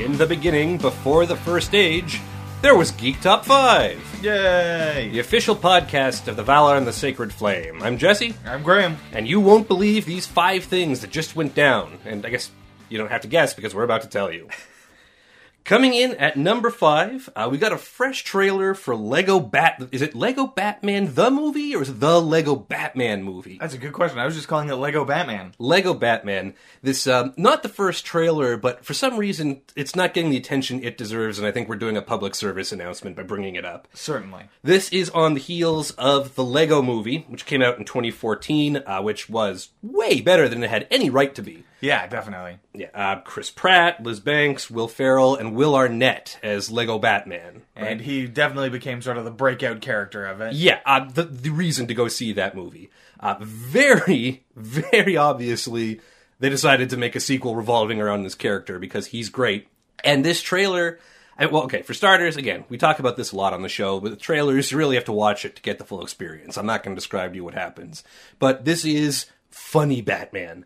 In the beginning, before the first age, there was Geek Top 5, Yay! the official podcast of the Valor and the Sacred Flame. I'm Jesse, I'm Graham. and you won't believe these five things that just went down. And I guess you don't have to guess because we're about to tell you. Coming in at number five, uh, we got a fresh trailer for Lego Bat. Is it Lego Batman the movie or is it the Lego Batman movie? That's a good question. I was just calling it Lego Batman. Lego Batman. This um, not the first trailer, but for some reason it's not getting the attention it deserves, and I think we're doing a public service announcement by bringing it up. Certainly. This is on the heels of the Lego Movie, which came out in 2014, uh, which was way better than it had any right to be. Yeah, definitely. Yeah, uh, Chris Pratt, Liz Banks, Will Ferrell, and Will Arnett as Lego Batman. And he definitely became sort of the breakout character of it. Yeah, uh, the the reason to go see that movie. Uh, very, very obviously, they decided to make a sequel revolving around this character because he's great. And this trailer, I, well, okay, for starters, again, we talk about this a lot on the show, but the trailers, you really have to watch it to get the full experience. I'm not going to describe to you what happens. But this is funny Batman.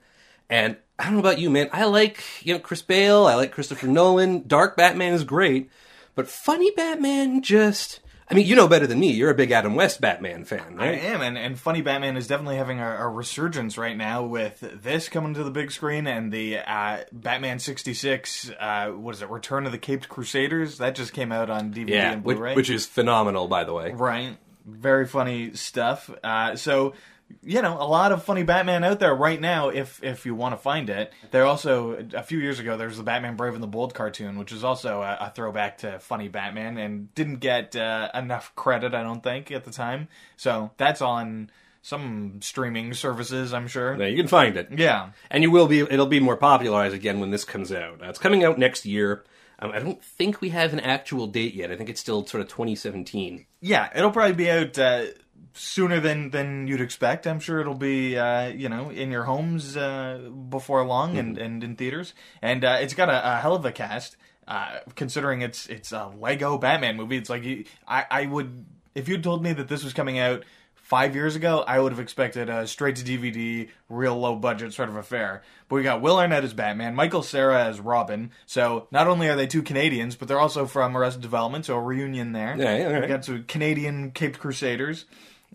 And I don't know about you, man. I like, you know, Chris Bale, I like Christopher Nolan. Dark Batman is great. But funny Batman just. I mean, you know better than me. You're a big Adam West Batman fan, right? I am, and, and Funny Batman is definitely having a, a resurgence right now with this coming to the big screen and the uh, Batman 66, uh, what is it, Return of the Caped Crusaders? That just came out on DVD yeah, and Blu-ray. which is phenomenal, by the way. Right. Very funny stuff. Uh, so, you know, a lot of funny Batman out there right now if if you want to find it. There also, a few years ago, there was the Batman Brave and the Bold cartoon, which is also a, a throwback to funny Batman and didn't get uh, enough credit, I don't think, at the time. So that's on some streaming services, I'm sure. Yeah, you can find it. Yeah. And you will be, it'll be more popularized again when this comes out. Uh, it's coming out next year. Um, I don't think we have an actual date yet. I think it's still sort of 2017. Yeah, it'll probably be out uh, sooner than than you'd expect. I'm sure it'll be uh, you know in your homes uh, before long and, and in theaters. And uh, it's got a, a hell of a cast. Uh, considering it's it's a Lego Batman movie, it's like you, I I would if you'd told me that this was coming out five years ago, I would have expected a straight to DVD, real low budget sort of affair. But we got Will Arnett as Batman, Michael Cera as Robin. So not only are they two Canadians, but they're also from Arrested Development, so a reunion there. Yeah, yeah, all We got some Canadian Caped Crusaders.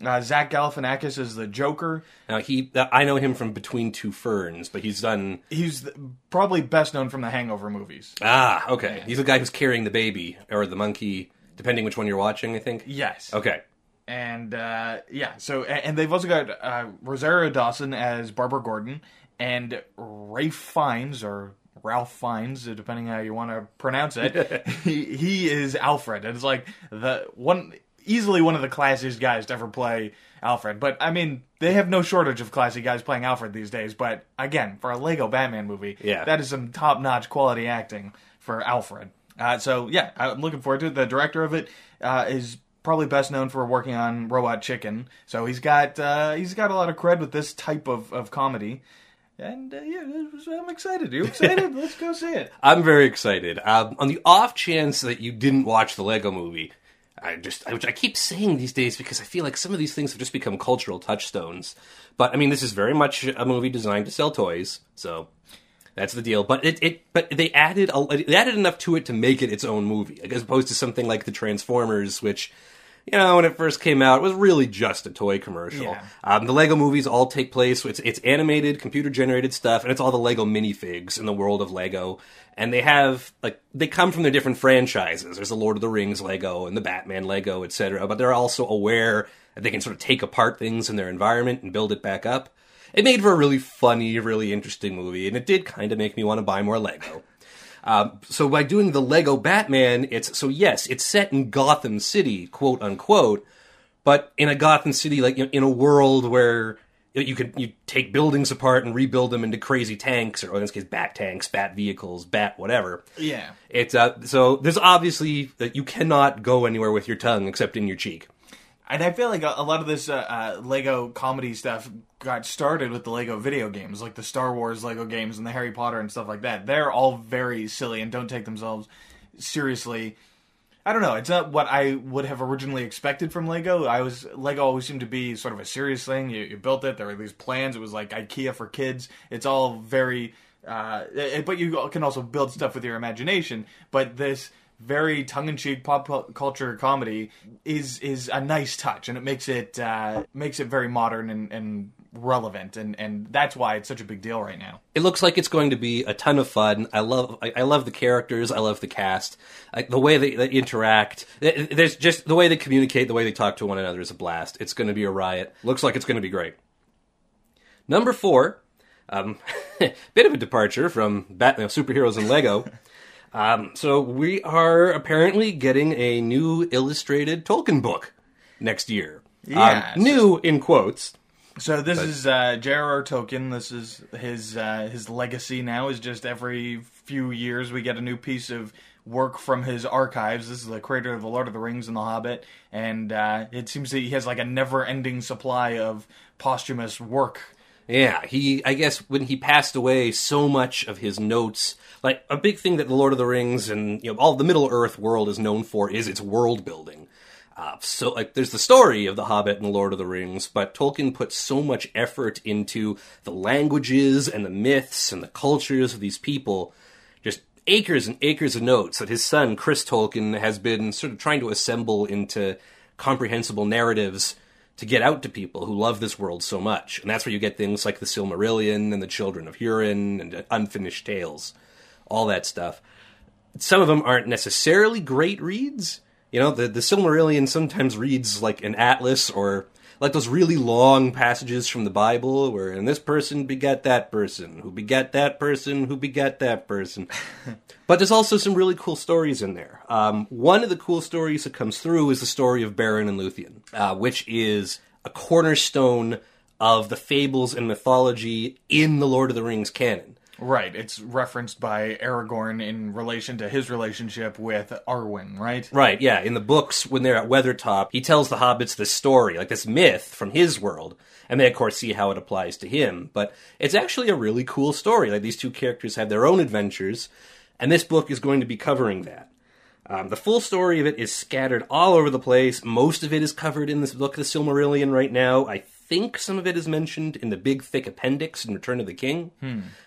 Uh, Zach Galifianakis is the Joker. Now he, uh, I know him from Between Two Ferns, but he's done. He's the, probably best known from the Hangover movies. Ah, okay. He's the guy who's carrying the baby or the monkey, depending which one you're watching. I think. Yes. Okay. And uh, yeah, so and they've also got uh, Rosario Dawson as Barbara Gordon and Rafe Fiennes or Ralph Fiennes, depending how you want to pronounce it. he, he is Alfred, and it's like the one easily one of the classiest guys to ever play Alfred. But I mean, they have no shortage of classy guys playing Alfred these days. But again, for a Lego Batman movie, Yeah. that is some top notch quality acting for Alfred. Uh, so yeah, I'm looking forward to it. The director of it uh, is probably best known for working on Robot Chicken. So he's got uh, he's got a lot of cred with this type of, of comedy. And uh, yeah, I'm excited. You excited? Let's go see it. I'm very excited. Um, on the off chance that you didn't watch the Lego movie, I just, which I keep saying these days because I feel like some of these things have just become cultural touchstones. But I mean, this is very much a movie designed to sell toys, so that's the deal. But it, it but they added, a, they added enough to it to make it its own movie, as opposed to something like the Transformers, which. You know, when it first came out, it was really just a toy commercial. Yeah. Um, the Lego movies all take place. It's it's animated, computer generated stuff, and it's all the Lego minifigs in the world of Lego. And they have like they come from their different franchises. There's the Lord of the Rings Lego and the Batman Lego, etc. But they're also aware that they can sort of take apart things in their environment and build it back up. It made for a really funny, really interesting movie, and it did kind of make me want to buy more Lego. Um, so by doing the Lego Batman, it's so yes, it's set in Gotham City, quote unquote, but in a Gotham City, like in a world where you could you take buildings apart and rebuild them into crazy tanks, or in this case, bat tanks, bat vehicles, bat whatever. Yeah. It's uh, so there's obviously that you cannot go anywhere with your tongue except in your cheek. And I feel like a, a lot of this uh, uh, Lego comedy stuff got started with the Lego video games, like the Star Wars Lego games and the Harry Potter and stuff like that. They're all very silly and don't take themselves seriously. I don't know. It's not what I would have originally expected from Lego. I was Lego always seemed to be sort of a serious thing. You, you built it. There were these plans. It was like IKEA for kids. It's all very uh, eh, but you can also build stuff with your imagination. But this very tongue-in-cheek pop culture comedy is is a nice touch, and it makes it uh, makes it very modern and, and relevant, and, and that's why it's such a big deal right now. It looks like it's going to be a ton of fun. I love I, I love the characters. I love the cast. I, the way they, they interact. There's just the way they communicate, the way they talk to one another is a blast. It's going to be a riot. Looks like it's going to be great. Number four, um, bit of a departure from Batman superheroes and Lego. Um, so we are apparently getting a new illustrated Tolkien book next year. Yes. Um, new in quotes. So this is uh, J.R.R. Tolkien. This is his uh, his legacy now. Is just every few years we get a new piece of work from his archives. This is the creator of the Lord of the Rings and the Hobbit, and uh, it seems that he has like a never-ending supply of posthumous work. Yeah, he. I guess when he passed away, so much of his notes, like a big thing that the Lord of the Rings and you know all the Middle Earth world is known for, is its world building. Uh, so, like, there's the story of the Hobbit and the Lord of the Rings, but Tolkien put so much effort into the languages and the myths and the cultures of these people, just acres and acres of notes that his son Chris Tolkien has been sort of trying to assemble into comprehensible narratives to get out to people who love this world so much. And that's where you get things like the Silmarillion and the Children of Hurin and Unfinished Tales, all that stuff. Some of them aren't necessarily great reads. You know, the, the Silmarillion sometimes reads like an atlas or like those really long passages from the Bible where, and this person begat that person, who begat that person, who begat that person. but there's also some really cool stories in there. Um, one of the cool stories that comes through is the story of Beren and Luthien, uh, which is a cornerstone of the fables and mythology in the Lord of the Rings canon. Right. It's referenced by Aragorn in relation to his relationship with Arwen. Right. Right, yeah. In the books, when they're at Weathertop, he tells the hobbits this story, like this myth from his world, and they, of course, see how it applies to him. But it's actually a really cool story. Like, these two characters have their own adventures, and this book is going to be covering that. Um, the full story of it is scattered all over the place. Most of it is covered in this book, The Silmarillion, right now. I think some of it is mentioned in the big, thick appendix in Return of the King,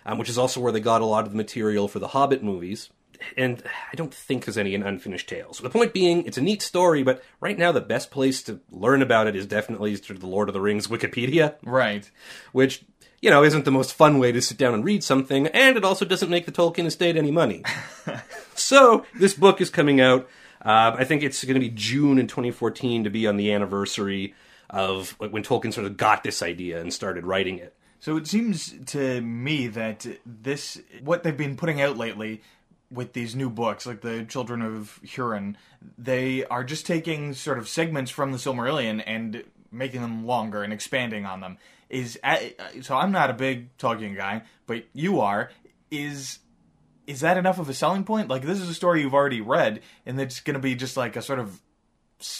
um, which is also where they got a lot of the material for the Hobbit movies. And I don't think there's any in Unfinished Tales. The point being, it's a neat story, but right now the best place to learn about it is definitely through the Lord of the Rings Wikipedia, Right. which, you know, isn't the most fun way to sit down and read something, and it also doesn't make the Tolkien estate any money. so, this book is coming out. Uh, I think it's going to be June in 2014 to be on the anniversary of like, when Tolkien sort of got this idea and started writing it. So it seems to me that this, what they've been putting out lately with these new books, like the Children of Hurin, they are just taking sort of segments from the Silmarillion and making them longer and expanding on them. Is so I'm not a big Tolkien guy, but you are. Is is that enough of a selling point? Like this is a story you've already read, and it's going to be just like a sort of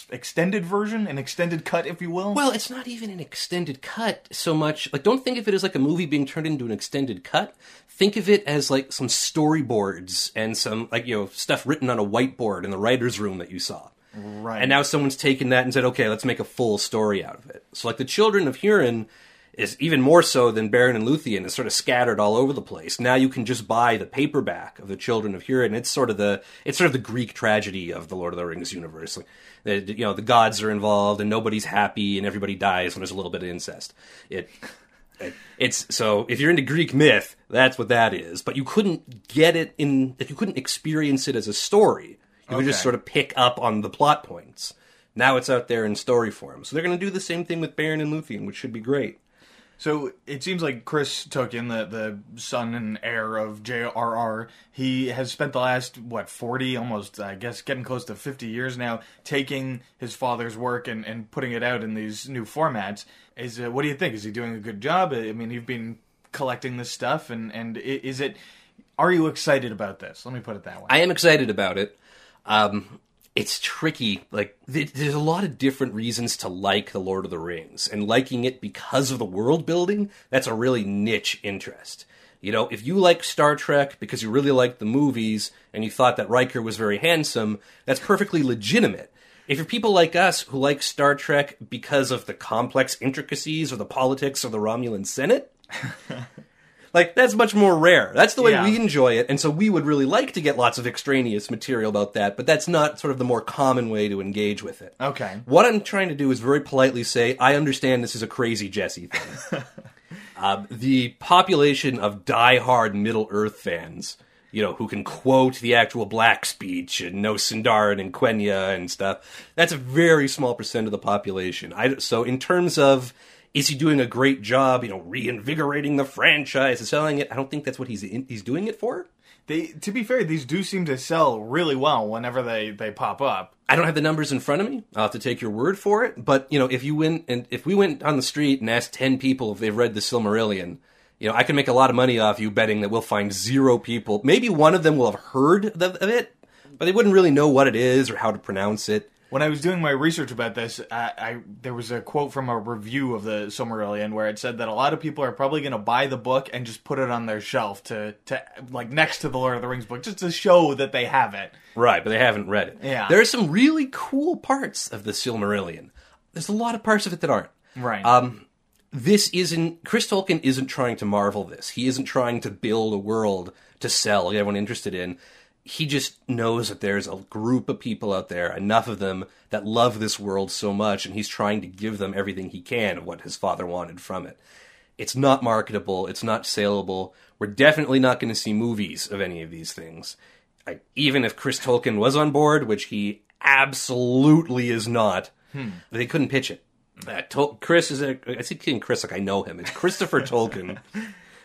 extended version, an extended cut, if you will. Well, it's not even an extended cut so much. Like, don't think of it as like a movie being turned into an extended cut. Think of it as like some storyboards and some like you know stuff written on a whiteboard in the writers' room that you saw. right. And now someone's taken that and said, okay, let's make a full story out of it. So, like, the Children of Hurin is even more so than Beren and Luthien is sort of scattered all over the place. Now you can just buy the paperback of the Children of Hurin. It's sort of the it's sort of the Greek tragedy of the Lord of the Rings universe. Like, you know, the gods are involved and nobody's happy and everybody dies when there's a little bit of incest. It. it- It's so if you're into Greek myth, that's what that is. But you couldn't get it in, like you couldn't experience it as a story. You could just sort of pick up on the plot points. Now it's out there in story form. So they're going to do the same thing with Beren and Luthien, which should be great. So it seems like Chris Tolkien, the the son and heir of J.R.R., he has spent the last what forty, almost I guess, getting close to fifty years now, taking his father's work and, and putting it out in these new formats. Is uh, what do you think? Is he doing a good job? I mean, you've been collecting this stuff, and and is it? Are you excited about this? Let me put it that way. I am excited about it. Um, it's tricky. Like, th- there's a lot of different reasons to like The Lord of the Rings, and liking it because of the world building, that's a really niche interest. You know, if you like Star Trek because you really liked the movies and you thought that Riker was very handsome, that's perfectly legitimate. If you're people like us who like Star Trek because of the complex intricacies or the politics of the Romulan Senate, Like that's much more rare. That's the way Yeah. we enjoy it, and so we would really like to get lots of extraneous material about that. But that's not sort of the more common way to engage with it. Okay. What I'm trying to do is very politely say, I understand this is a crazy Jesse thing. um, the population of die-hard Middle Earth fans, you know, who can quote the actual black speech and know Sindarin and Quenya and stuff, that's a very small percent of the population. I, so in terms of is he doing a great job, you know, reinvigorating the franchise and selling it? I don't think that's what he's in, he's doing it for. They, to be fair, these do seem to sell really well whenever they, they pop up. I don't have the numbers in front of me. I'll have to take your word for it. But you know, if you went and if we went on the street and asked ten people if they've read the Silmarillion, you know, I can make a lot of money off you betting that we'll find zero people. Maybe one of them will have heard of of it, but they wouldn't really know what it is or how to pronounce it. When I was doing my research about this, I, I there was a quote from a review of the Silmarillion where it said that a lot of people are probably going to buy the book and just put it on their shelf to, to like next to the Lord of the Rings book, just to show that they have it. Right, but they haven't read it. Yeah. There are some really cool parts of the Silmarillion. There's a lot of parts of it that aren't. Right. Um, this isn't Chris Tolkien isn't trying to marvel this. He isn't trying to build a world to sell get everyone interested in. He just knows that there's a group of people out there, enough of them, that love this world so much, and he's trying to give them everything he can of what his father wanted from it. It's not marketable. It's not saleable. We're definitely not going to see movies of any of these things. Like, even if Chris Tolkien was on board, which he absolutely is not, they couldn't pitch it. Uh, Tol- Chris is a. I keep kidding Chris like I know him. It's Christopher Tolkien.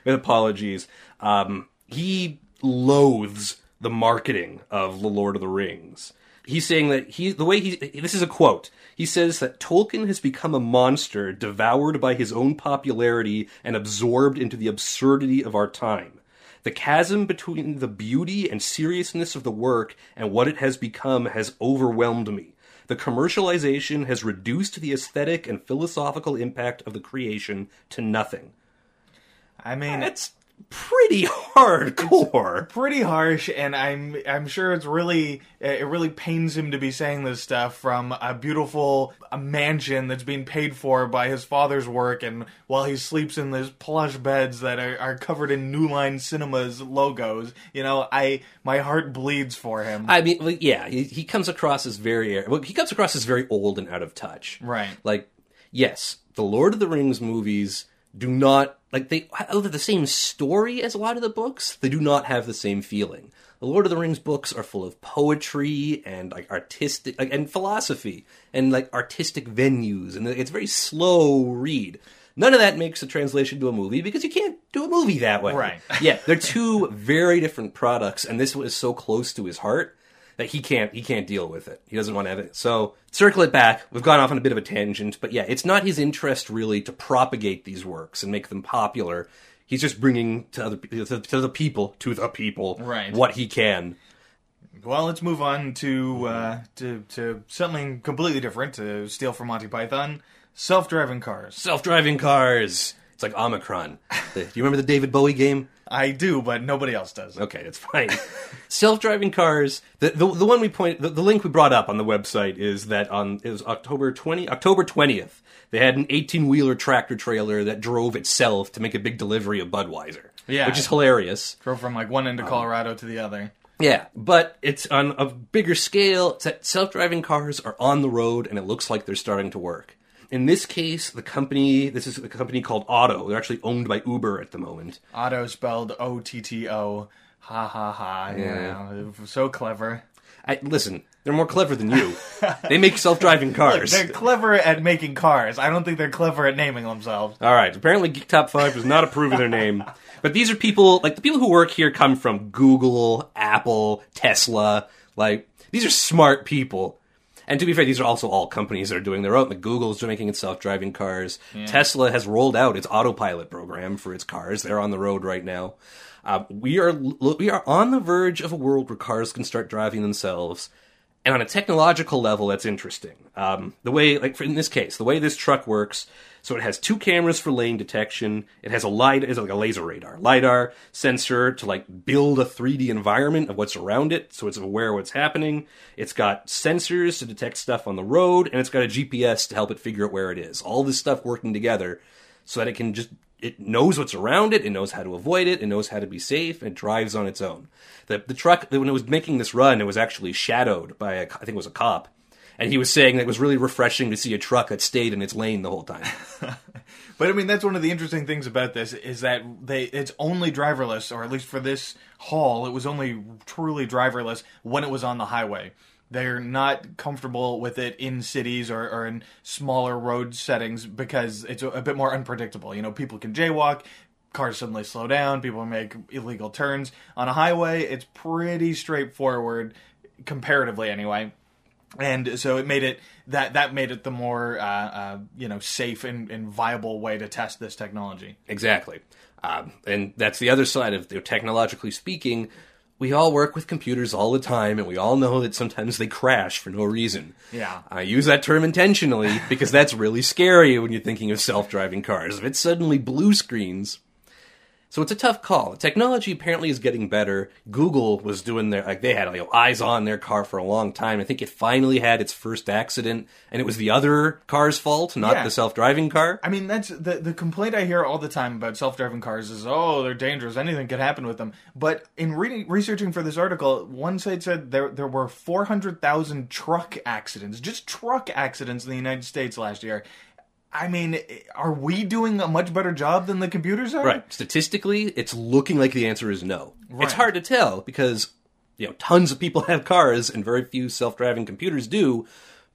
With apologies. Um, he loathes the marketing of The Lord of the Rings. He's saying that he the way he this is a quote. He says that Tolkien has become a monster devoured by his own popularity and absorbed into the absurdity of our time. The chasm between the beauty and seriousness of the work and what it has become has overwhelmed me. The commercialization has reduced the aesthetic and philosophical impact of the creation to nothing. I mean, That's pretty hardcore. pretty harsh, and I'm I'm sure it's really it really pains him to be saying this stuff from a beautiful a mansion that's being paid for by his father's work, and while he sleeps in these plush beds that are, are covered in New Line Cinemas logos, you know, I my heart bleeds for him. I mean, yeah, he, he comes across as very well, he comes across as very old and out of touch. Right. Like, yes, the Lord of the Rings movies do not like they although the same story as a lot of the books, they do not have the same feeling. The Lord of the Rings books are full of poetry and like artistic like, and philosophy and like artistic venues, and it's a very slow read. None of that makes a translation to a movie because you can't do a movie that way. Right. yeah, they're two very different products, and this was so close to his heart that he can't he can't deal with it. He doesn't want to have it. So circle it back. We've gone off on a bit of a tangent, but yeah, it's not his interest really to propagate these works and make them popular. He's just bringing to other to, to the people to the people Right. what he can. Well, let's move on to uh, to to something completely different. To steal from Monty Python, self-driving cars. Self-driving cars. It's like Omikron. Do you remember the David Bowie game? I do, but nobody else does. Okay, that's fine. Self-driving cars. The, the the one we point the, the link we brought up on the website is that on it was October twenty October twentieth. They had an eighteen wheeler tractor trailer that drove itself to make a big delivery of Budweiser. Yeah. which is hilarious. Drove from like one end of um, Colorado to the other. Yeah, but it's on a bigger scale. It's that self-driving cars are on the road, and it looks like they're starting to work. In this case, the company this is a company called Otto. They're actually owned by Uber at the moment. Otto spelled O T T O. Ha ha ha. Yeah. So clever. I, listen, they're more clever than you. they make self-driving Look, cars. they're clever at making cars. I don't think they're clever at naming themselves. All right. Apparently, Geek Top Five does not approve of their name, but these are people like the people who work here come from Google, Apple, Tesla. Like these are smart people. And to be fair, these are also all companies that are doing their own. Like Google's making its self-driving cars. Tesla has rolled out its autopilot program for its cars. They're on the road right now. Uh, we are we are on the verge of a world where cars can start driving themselves. And on a technological level, that's interesting. Um, the way, like for, in this case, the way this truck works, so it has two cameras for lane detection. It has a light, it's like a laser radar, lidar sensor to like build a 3D environment of what's around it, so it's aware of what's happening. It's got sensors to detect stuff on the road, and it's got a GPS to help it figure out where it is. All this stuff working together, so that it can just it knows what's around it, it knows how to avoid it, it knows how to be safe, and it drives on its own. The the truck when it was making this run, it was actually shadowed by a, I think it was a cop, and he was saying that it was really refreshing to see a truck that stayed in its lane the whole time. But I mean, that's one of the interesting things about this is that they it's only driverless, or at least for this haul, it was only truly driverless when it was on the highway. They're not comfortable with it in cities or, or in smaller road settings because it's a, a bit more unpredictable. You know, people can jaywalk, cars suddenly slow down, people make illegal turns. On a highway, it's pretty straightforward, comparatively anyway and so it made it that that made it the more uh, uh, you know safe and, and, viable way to test this technology. Exactly, um, and that's the other side of know, technologically speaking. We all work with computers all the time, and we all know that sometimes they crash for no reason. Yeah, I use that term intentionally because that's really scary when you're thinking of self-driving cars. If it suddenly blue screens, so it's a tough call. Technology apparently is getting better. Google was doing their like they had you know, eyes on their car for a long time. I think it finally had its first accident, and it was the other car's fault, not yeah. the self-driving car. I mean, that's the the complaint I hear all the time about self-driving cars is, oh, they're dangerous. Anything could happen with them. But in reading researching for this article, one site said there there were four hundred thousand truck accidents, just truck accidents in the United States last year, I mean, are we doing a much better job than the computers are? Right. Statistically, it's looking like the answer is no. Right. It's hard to tell because you know tons of people have cars and very few self-driving computers do.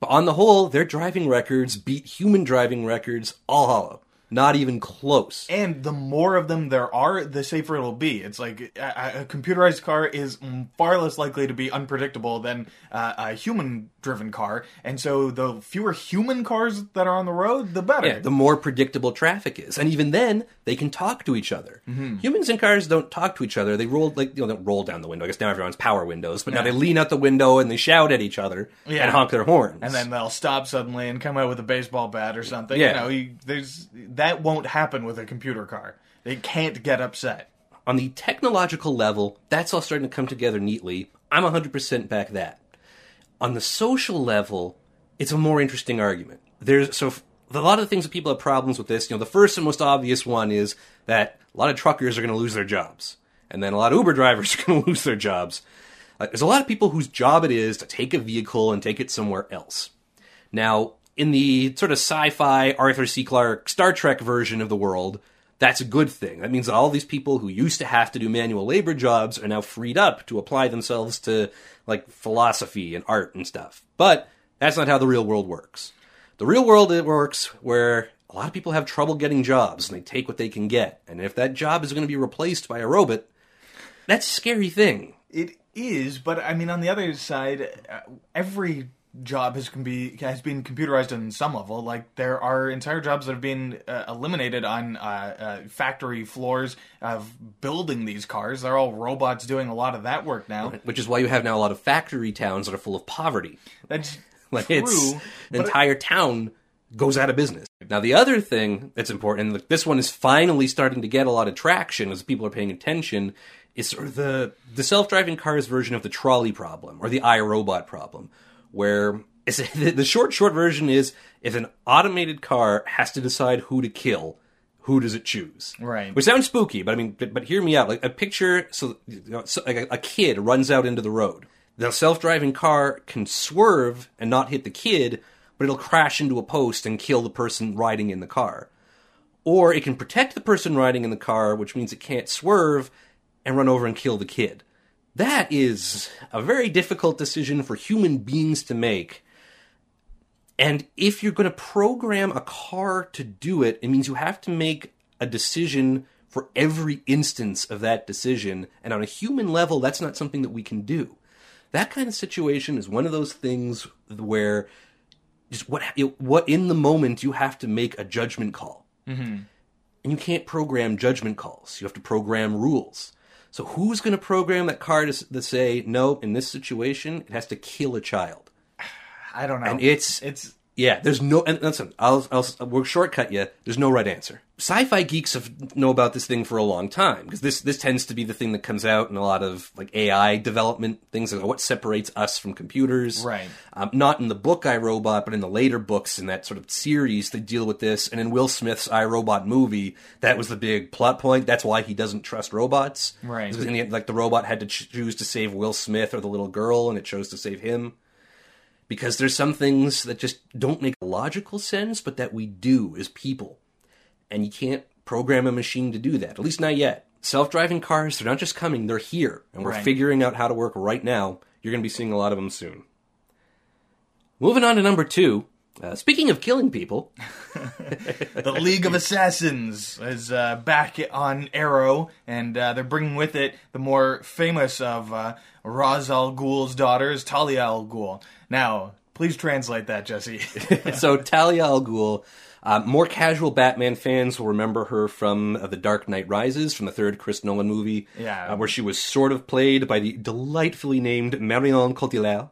But on the whole, their driving records beat human driving records all hollow. Not even close. And the more of them there are, the safer it'll be. It's like a, a computerized car is far less likely to be unpredictable than uh, a human driven car. And so the fewer human cars that are on the road, the better. Yeah, the more predictable traffic is. And even then, they can talk to each other. Mm-hmm. Humans and cars don't talk to each other. They roll, like, you know, don't roll down the window. I guess now everyone's power windows, but yeah. now they lean out the window and they shout at each other yeah. and honk their horns. And then they'll stop suddenly and come out with a baseball bat or something. Yeah. You know, you, there's that won't happen with a computer car. They can't get upset. On the technological level, that's all starting to come together neatly. I'm 100% back that. On the social level, it's a more interesting argument. There's so a lot of the things that people have problems with this. You know, the first and most obvious one is that a lot of truckers are going to lose their jobs, and then a lot of Uber drivers are going to lose their jobs. Uh, there's a lot of people whose job it is to take a vehicle and take it somewhere else. Now, in the sort of sci-fi Arthur C. Clarke Star Trek version of the world, that's a good thing. That means that all these people who used to have to do manual labor jobs are now freed up to apply themselves to like philosophy and art and stuff. But that's not how the real world works. The real world it works where a lot of people have trouble getting jobs and they take what they can get. And if that job is going to be replaced by a robot, that's a scary thing. It is, but I mean on the other side, uh, every job has can be has been computerized on some level. Like there are entire jobs that have been uh, eliminated on uh, uh, factory floors of building these cars. They're all robots doing a lot of that work now. Which is why you have now a lot of factory towns that are full of poverty. That's like true, it's the entire it... town goes out of business. Now the other thing that's important, and this one is finally starting to get a lot of traction as people are paying attention, is sort of the the self driving cars version of the trolley problem or the iRobot problem where the short short version is if an automated car has to decide who to kill, who does it choose? Right. Which sounds spooky, but I mean, but, but hear me out. Like a picture, so, you know, so like a, a kid runs out into the road. The self driving car can swerve and not hit the kid, but it'll crash into a post and kill the person riding in the car. Or it can protect the person riding in the car, which means it can't swerve and run over and kill the kid. That is a very difficult decision for human beings to make. And if you're going to program a car to do it, it means you have to make a decision for every instance of that decision. And on a human level, that's not something that we can do. That kind of situation is one of those things where just what what in the moment you have to make a judgment call, mm-hmm. and you can't program judgment calls. You have to program rules. So who's going to program that car to, to say no? In this situation, it has to kill a child. I don't know. And it's it's Yeah, there's no. And listen, I'll, I'll we'll shortcut you. There's no right answer. Sci-fi geeks have know about this thing for a long time because this this tends to be the thing that comes out in a lot of like AI development things. Like what separates us from computers, Right. Um, not in the book I Robot, but in the later books in that sort of series they deal with this. And in Will Smith's I Robot movie, that was the big plot point. That's why he doesn't trust robots, Right. Because the like the robot had to choose to save Will Smith or the little girl, and it chose to save him because there's some things that just don't make logical sense, but that we do as people. And you can't program a machine to do that, at least not yet. Self driving cars, they're not just coming, they're here. And we're Right. figuring out how to work right now. You're going to be seeing a lot of them soon. Moving on to number two. Uh, speaking of killing people, the League of Assassins is uh, back on Arrow, and uh, they're bringing with it the more famous of uh, Ra's al Ghul's daughters, Talia al Ghul. Now, please translate that, Jesse. so Talia al Ghul, um, more casual Batman fans will remember her from uh, The Dark Knight Rises, from the third Chris Nolan movie, Yeah. uh, where she was sort of played by the delightfully named Marion Cotillard.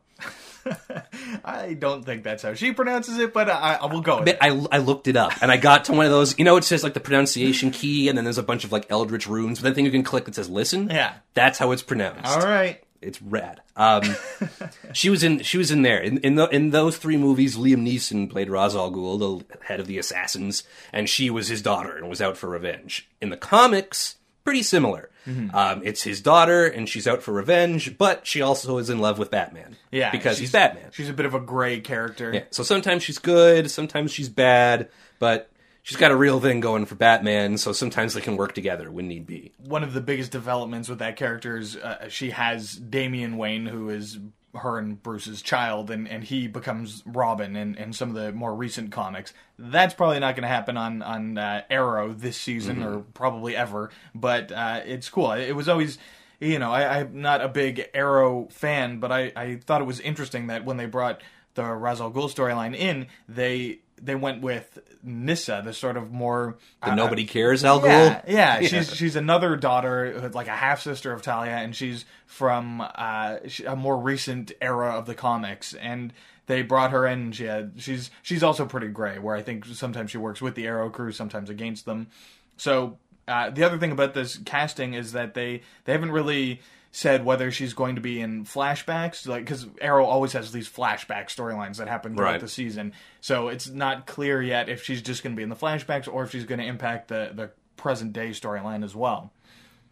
I don't think that's how she pronounces it, but I, I will go with. I, I looked it up and I got to one of those. You know, it says like the pronunciation key, and then there's a bunch of like eldritch runes. But then thing you can click that says "listen." Yeah. that's how it's pronounced. All right. It's rad. Um, she was in. She was in there in in, the, in those three movies. Liam Neeson played Ra's al Ghul, the head of the assassins, and she was his daughter and was out for revenge. In the comics, pretty similar. Mm-hmm. Um, it's his daughter, and she's out for revenge, but she also is in love with Batman. Yeah. because he's Batman. She's a bit of a gray character. Yeah, so sometimes she's good, sometimes she's bad, but she's got a real thing going for Batman, so sometimes they can work together when need be. One of the biggest developments with that character is uh, she has Damian Wayne, who is her and Bruce's child, and, and he becomes Robin in, in some of the more recent comics. That's probably not going to happen on on uh, Arrow this season or probably ever, but uh, it's cool. It was always. You know, I, I'm not a big Arrow fan, but I, I thought it was interesting that when they brought the Ra's al Ghul storyline in, they they went with Nyssa, the sort of more The nobody cares Al yeah, Ghul. yeah, she's she's another daughter, like a half sister of Talia, and she's from uh, a more recent era of the comics. And they brought her in. And she had she's she's also pretty gray, where I think sometimes she works with the Arrow crew, sometimes against them. So uh, the other thing about this casting is that they they haven't really said whether she's going to be in flashbacks like because arrow always has these flashback storylines that happen throughout Right. the season so it's not clear yet if she's just going to be in the flashbacks or if she's going to impact the the present day storyline as well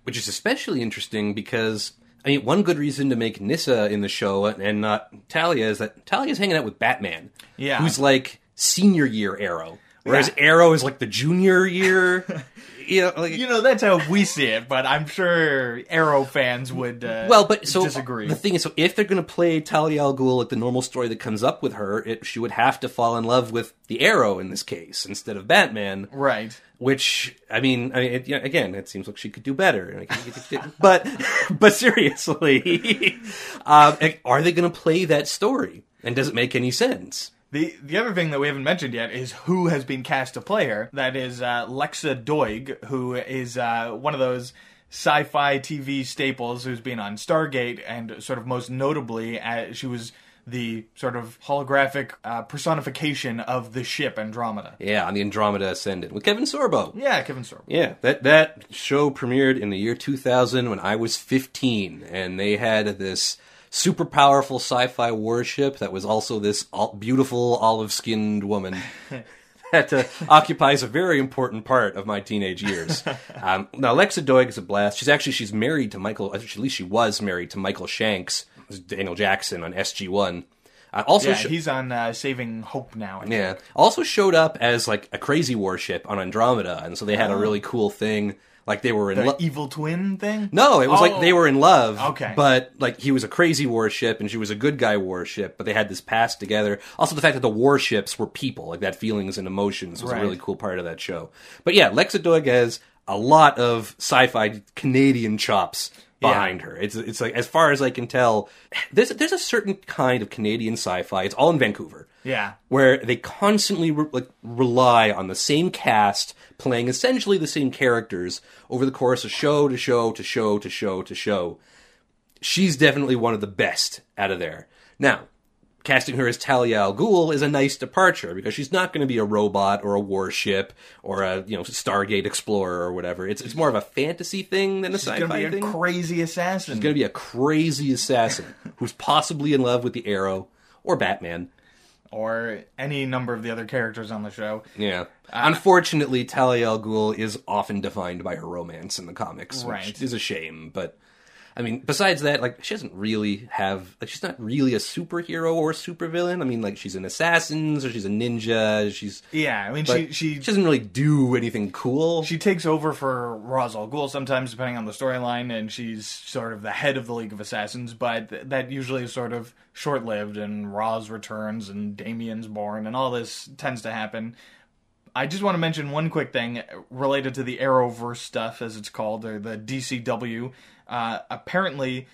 Which is especially interesting because, I mean, one good reason to make Nyssa in the show and not Talia is that Talia's hanging out with Batman. Yeah. Who's like senior year Arrow. Whereas Yeah. Arrow is like the junior year. you know, like, you know that's how we see it but i'm sure arrow fans would uh, Well, but so disagree the thing is, so if they're going to play Talia al Ghul like the normal story that comes up with her, it, she would have to fall in love with the Arrow in this case instead of Batman. right Which I mean, I mean, it, yeah, again, it seems like she could do better. but but seriously, um, are they going to play that story? And does it make any sense? The the other thing that we haven't mentioned yet is who has been cast to play her. That is uh, Lexa Doig, who is uh, one of those sci-fi TV staples who's been on Stargate, and sort of most notably, uh, she was the sort of holographic uh, personification of the ship Andromeda. Yeah, on the Andromeda Ascendant with Kevin Sorbo. Yeah, Kevin Sorbo. Yeah, that that show premiered in the year 2000 when I was 15, and they had this super powerful sci-fi warship that was also this all, beautiful olive-skinned woman that uh, occupies a very important part of my teenage years. Um, now, Alexa Doig is a blast. She's actually she's married to Michael. At least she was married to Michael Shanks, Daniel Jackson on SG One. Uh, also, Yeah, he's on uh, Saving Hope now. I think. yeah. Also showed up as like a crazy warship on Andromeda, and so they had a really cool thing. Like they were in The love. evil twin thing? No, it was like Oh. they were in love. Okay. But like he was a crazy warship and she was a good guy warship, but they had this past together. Also the fact that the warships were people, like that feelings and emotions was Right. a really cool part of that show. But yeah, Lexa Doig has a lot of sci-fi Canadian chops behind her. It's it's like as far as I can tell, there's there's a certain kind of Canadian sci-fi. It's all in Vancouver Yeah. where they constantly re- like rely on the same cast playing essentially the same characters over the course of show to show to show to show to show. She's definitely one of the best out of there. Now, casting her as Talia al Ghul is a nice departure because she's not going to be a robot or a warship or a you know Stargate explorer or whatever. It's it's more of a fantasy thing than a She's sci-fi gonna be a thing. crazy assassin. She's going to be a crazy assassin who's possibly in love with the Arrow or Batman. or any number of the other characters on the show. Yeah. Uh, Unfortunately, Talia al Ghul is often defined by her romance in the comics, Right. which is a shame. But I mean, besides that, like she doesn't really have like she's not really a superhero or supervillain. I mean, like she's an assassin, or she's a ninja. She's Yeah, I mean, she she she doesn't really do anything cool. she takes over for Ra's al Ghul sometimes, depending on the storyline, and she's sort of the head of the League of Assassins. But th- that usually is sort of short lived, and Ra's returns, and Damian's born, and all this tends to happen. I just want to mention one quick thing related to the Arrowverse stuff, as it's called, or the DCW. Uh, apparently,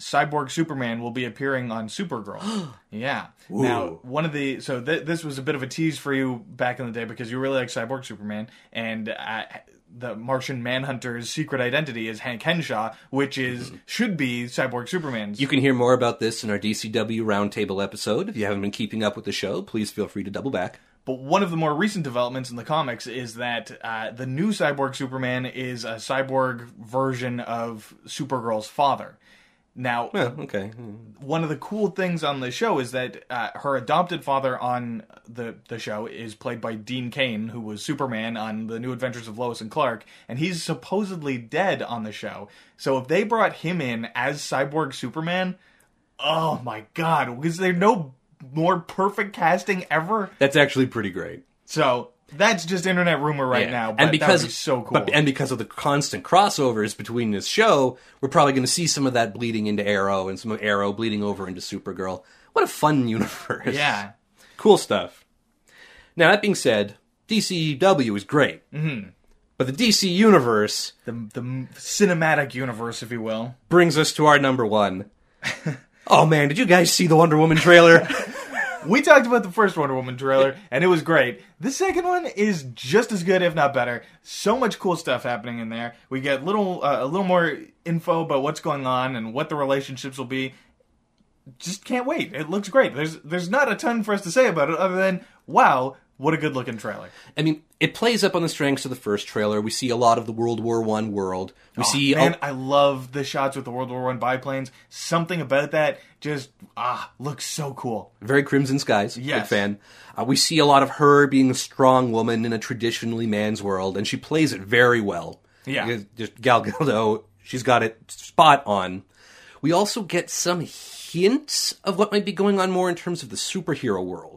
Cyborg Superman will be appearing on Supergirl. yeah. Now, one of the so th- this was a bit of a tease for you back in the day because you really like Cyborg Superman, and uh, the Martian Manhunter's secret identity is Hank Henshaw, which is should be Cyborg Superman's. you can hear more about this in our DCW roundtable episode. If you haven't been keeping up with the show, please feel free to double back. But one of the more recent developments in the comics is that uh, the new Cyborg Superman is a cyborg version of Supergirl's father. Now, okay. one of the cool things on the show is that uh, her adopted father on the the show is played by Dean Cain, who was Superman on the New Adventures of Lois and Clark, and he's supposedly dead on the show. So if they brought him in as Cyborg Superman, oh my god, is there no more perfect casting ever? That's actually pretty great. So that's just internet rumor right Yeah. now, but and because be so cool. but, and because of the constant crossovers between this show, we're probably going to see some of that bleeding into Arrow and some of Arrow bleeding over into Supergirl. What a fun universe! yeah, cool stuff. Now that being said, DCW is great, mm-hmm. but the DC universe the the cinematic universe, if you will. brings us to our number one. oh man, did you guys see the Wonder Woman trailer? We talked about the first Wonder Woman trailer, and it was great. The second one is just as good, if not better. So much cool stuff happening in there. We get little uh, a little more info about what's going on and what the relationships will be. Just can't wait. It looks great. There's there's not a ton for us to say about it other than wow, what a good looking trailer. I mean, it plays up on the strengths of the first trailer. We see a lot of the World War One world. We see Man, a- I love the shots with the World War One biplanes. Something about that just ah looks so cool. Very Crimson Skies. Big fan. Uh, we see a lot of her being a strong woman in a traditionally man's world, and she plays it very well. Yeah. Just Gal Gadot, she's got it spot on. We also get some hints of what might be going on more in terms of the superhero world.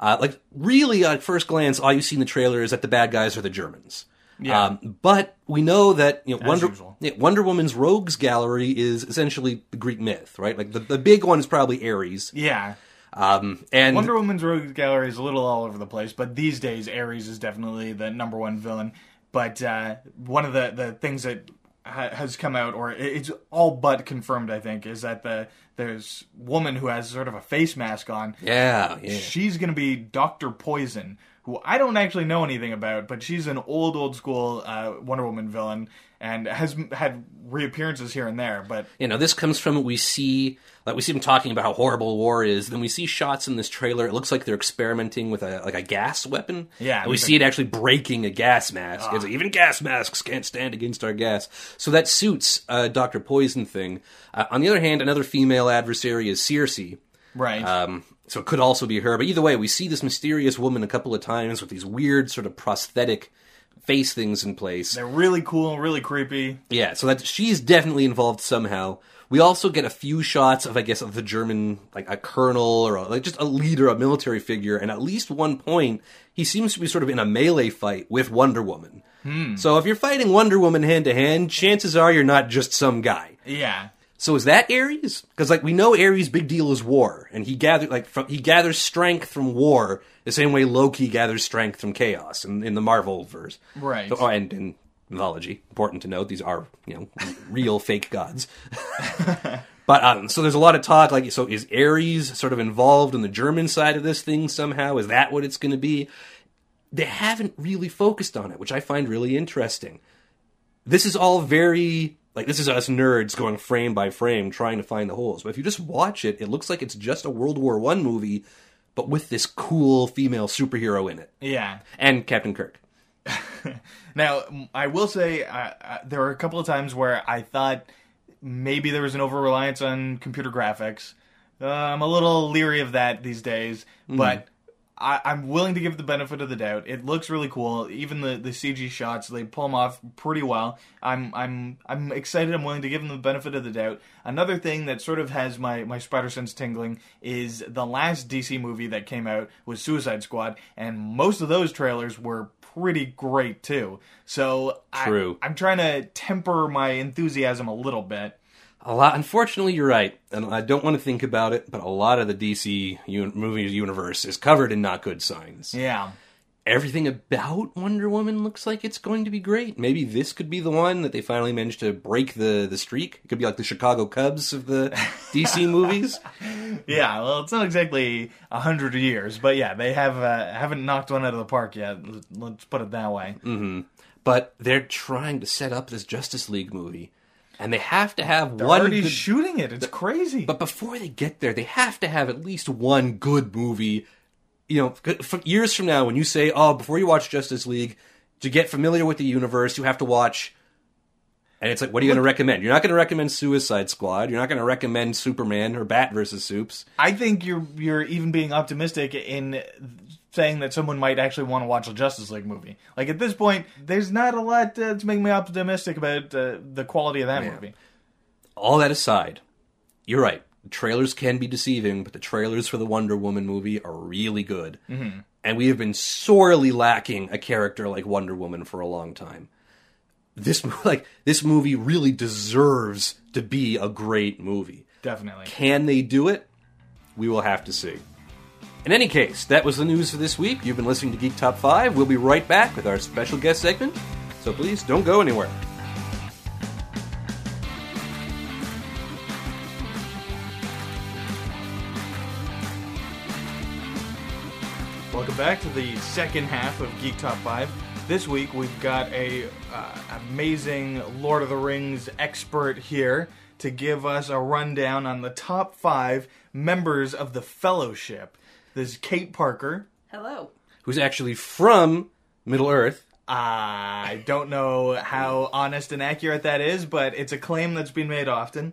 Uh, like, really, at first glance, all you see in the trailer is that the bad guys are the Germans. Yeah. Um, but we know that you know, Wonder, yeah, Wonder Woman's rogues gallery is essentially the Greek myth, right? Like the, the big one is probably Ares. Yeah. Um, and Wonder Woman's rogues gallery is a little all over the place, but these days Ares is definitely the number one villain. But uh, one of the, the things that ha- has come out, or it's all but confirmed, I think, is that the there's woman who has sort of a face mask on. Yeah, yeah. She's going to be Doctor Poison, who I don't actually know anything about, but she's an old, old school uh, Wonder Woman villain and has had reappearances here and there. But You know, this comes from we see like we see them talking about how horrible war is. Then we see shots in this trailer. It looks like they're experimenting with a like a gas weapon. Yeah, and we see it actually breaking a gas mask. It's like, even gas masks can't stand against our gas. So that suits uh, Doctor Poison thing. Uh, on the other hand, another female adversary is Circe. right, Um, so it could also be her. But either way, we see this mysterious woman a couple of times with these weird sort of prosthetic face things in place. they're really cool, and really creepy. Yeah, so that she's definitely involved somehow. We also get a few shots of, I guess, of the German, like a colonel or a, like just a leader, a military figure, and at least one point he seems to be sort of in a melee fight with Wonder Woman. Hmm. So if you're fighting Wonder Woman hand to hand, chances are you're not just some guy. Yeah. So is that Ares? Because like we know Ares' big deal is war, and he gather like from, he gathers strength from war the same way Loki gathers strength from chaos in, in the Marvel verse. Right. So, oh, and in mythology, important to note, these are you know real fake gods. but um, so there's a lot of talk like so is Ares sort of involved in the German side of this thing somehow? Is that what it's going to be? They haven't really focused on it, which I find really interesting this is all very Like this is us nerds going frame by frame trying to find the holes. But if you just watch it, it looks like it's just a World War One movie, but with this cool female superhero in it Yeah. and Captain Kirk. Now, I will say uh, uh, there were a couple of times where I thought maybe there was an over reliance on computer graphics. Uh, I'm a little leery of that these days, but I, I'm willing to give the benefit of the doubt. It looks really cool. Even the, the CG shots, they pull them off pretty well. I'm I'm I'm excited. I'm willing to give them the benefit of the doubt. Another thing that sort of has my my spider sense tingling is the last DC movie that came out was Suicide Squad, and most of those trailers were pretty great too. So I- True. I'm trying to temper my enthusiasm a little bit. A lot. Unfortunately, you're right, and I don't want to think about it. But a lot of the DC un- movie universe is covered in not good signs. Yeah. Everything about Wonder Woman looks like it's going to be great. Maybe this could be the one that they finally managed to break the the streak. It could be like the Chicago Cubs of the DC movies. Yeah, well, it's not exactly a hundred years, but yeah, they have uh, haven't knocked one out of the park yet. Let's put it that way. But they're trying to set up this Justice League movie, and they have to have They're one. already good- shooting it. It's crazy. But before they get there, they have to have at least one good movie. You know, years from now, when you say, "Oh, before you watch Justice League, to get familiar with the universe, you have to watch," and it's like, what are you going to recommend? You're not going to recommend Suicide Squad. You're not going to recommend Superman or Bat versus Soups. I think you're you're even being optimistic in saying that someone might actually want to watch a Justice League movie. Like at this point, there's not a lot uh, to make me optimistic about uh, the quality of that movie. All that aside, you're right. Trailers can be deceiving, but the trailers for the Wonder Woman movie are really good. Mm-hmm. And we have been sorely lacking a character like Wonder Woman for a long time. This like this movie really deserves to be a great movie. Definitely. Can they do it? We will have to see. In any case, that was the news for this week. You've been listening to Geek Top 5. We'll be right back with our special guest segment. So please don't go anywhere. Welcome back to the second half of Geek Top 5. This week we've got a uh, amazing Lord of the Rings expert here to give us a rundown on the top 5 members of the Fellowship. This is Kate Parker. Hello. Who's actually from Middle Earth. I don't know how honest and accurate that is, but it's a claim that's been made often.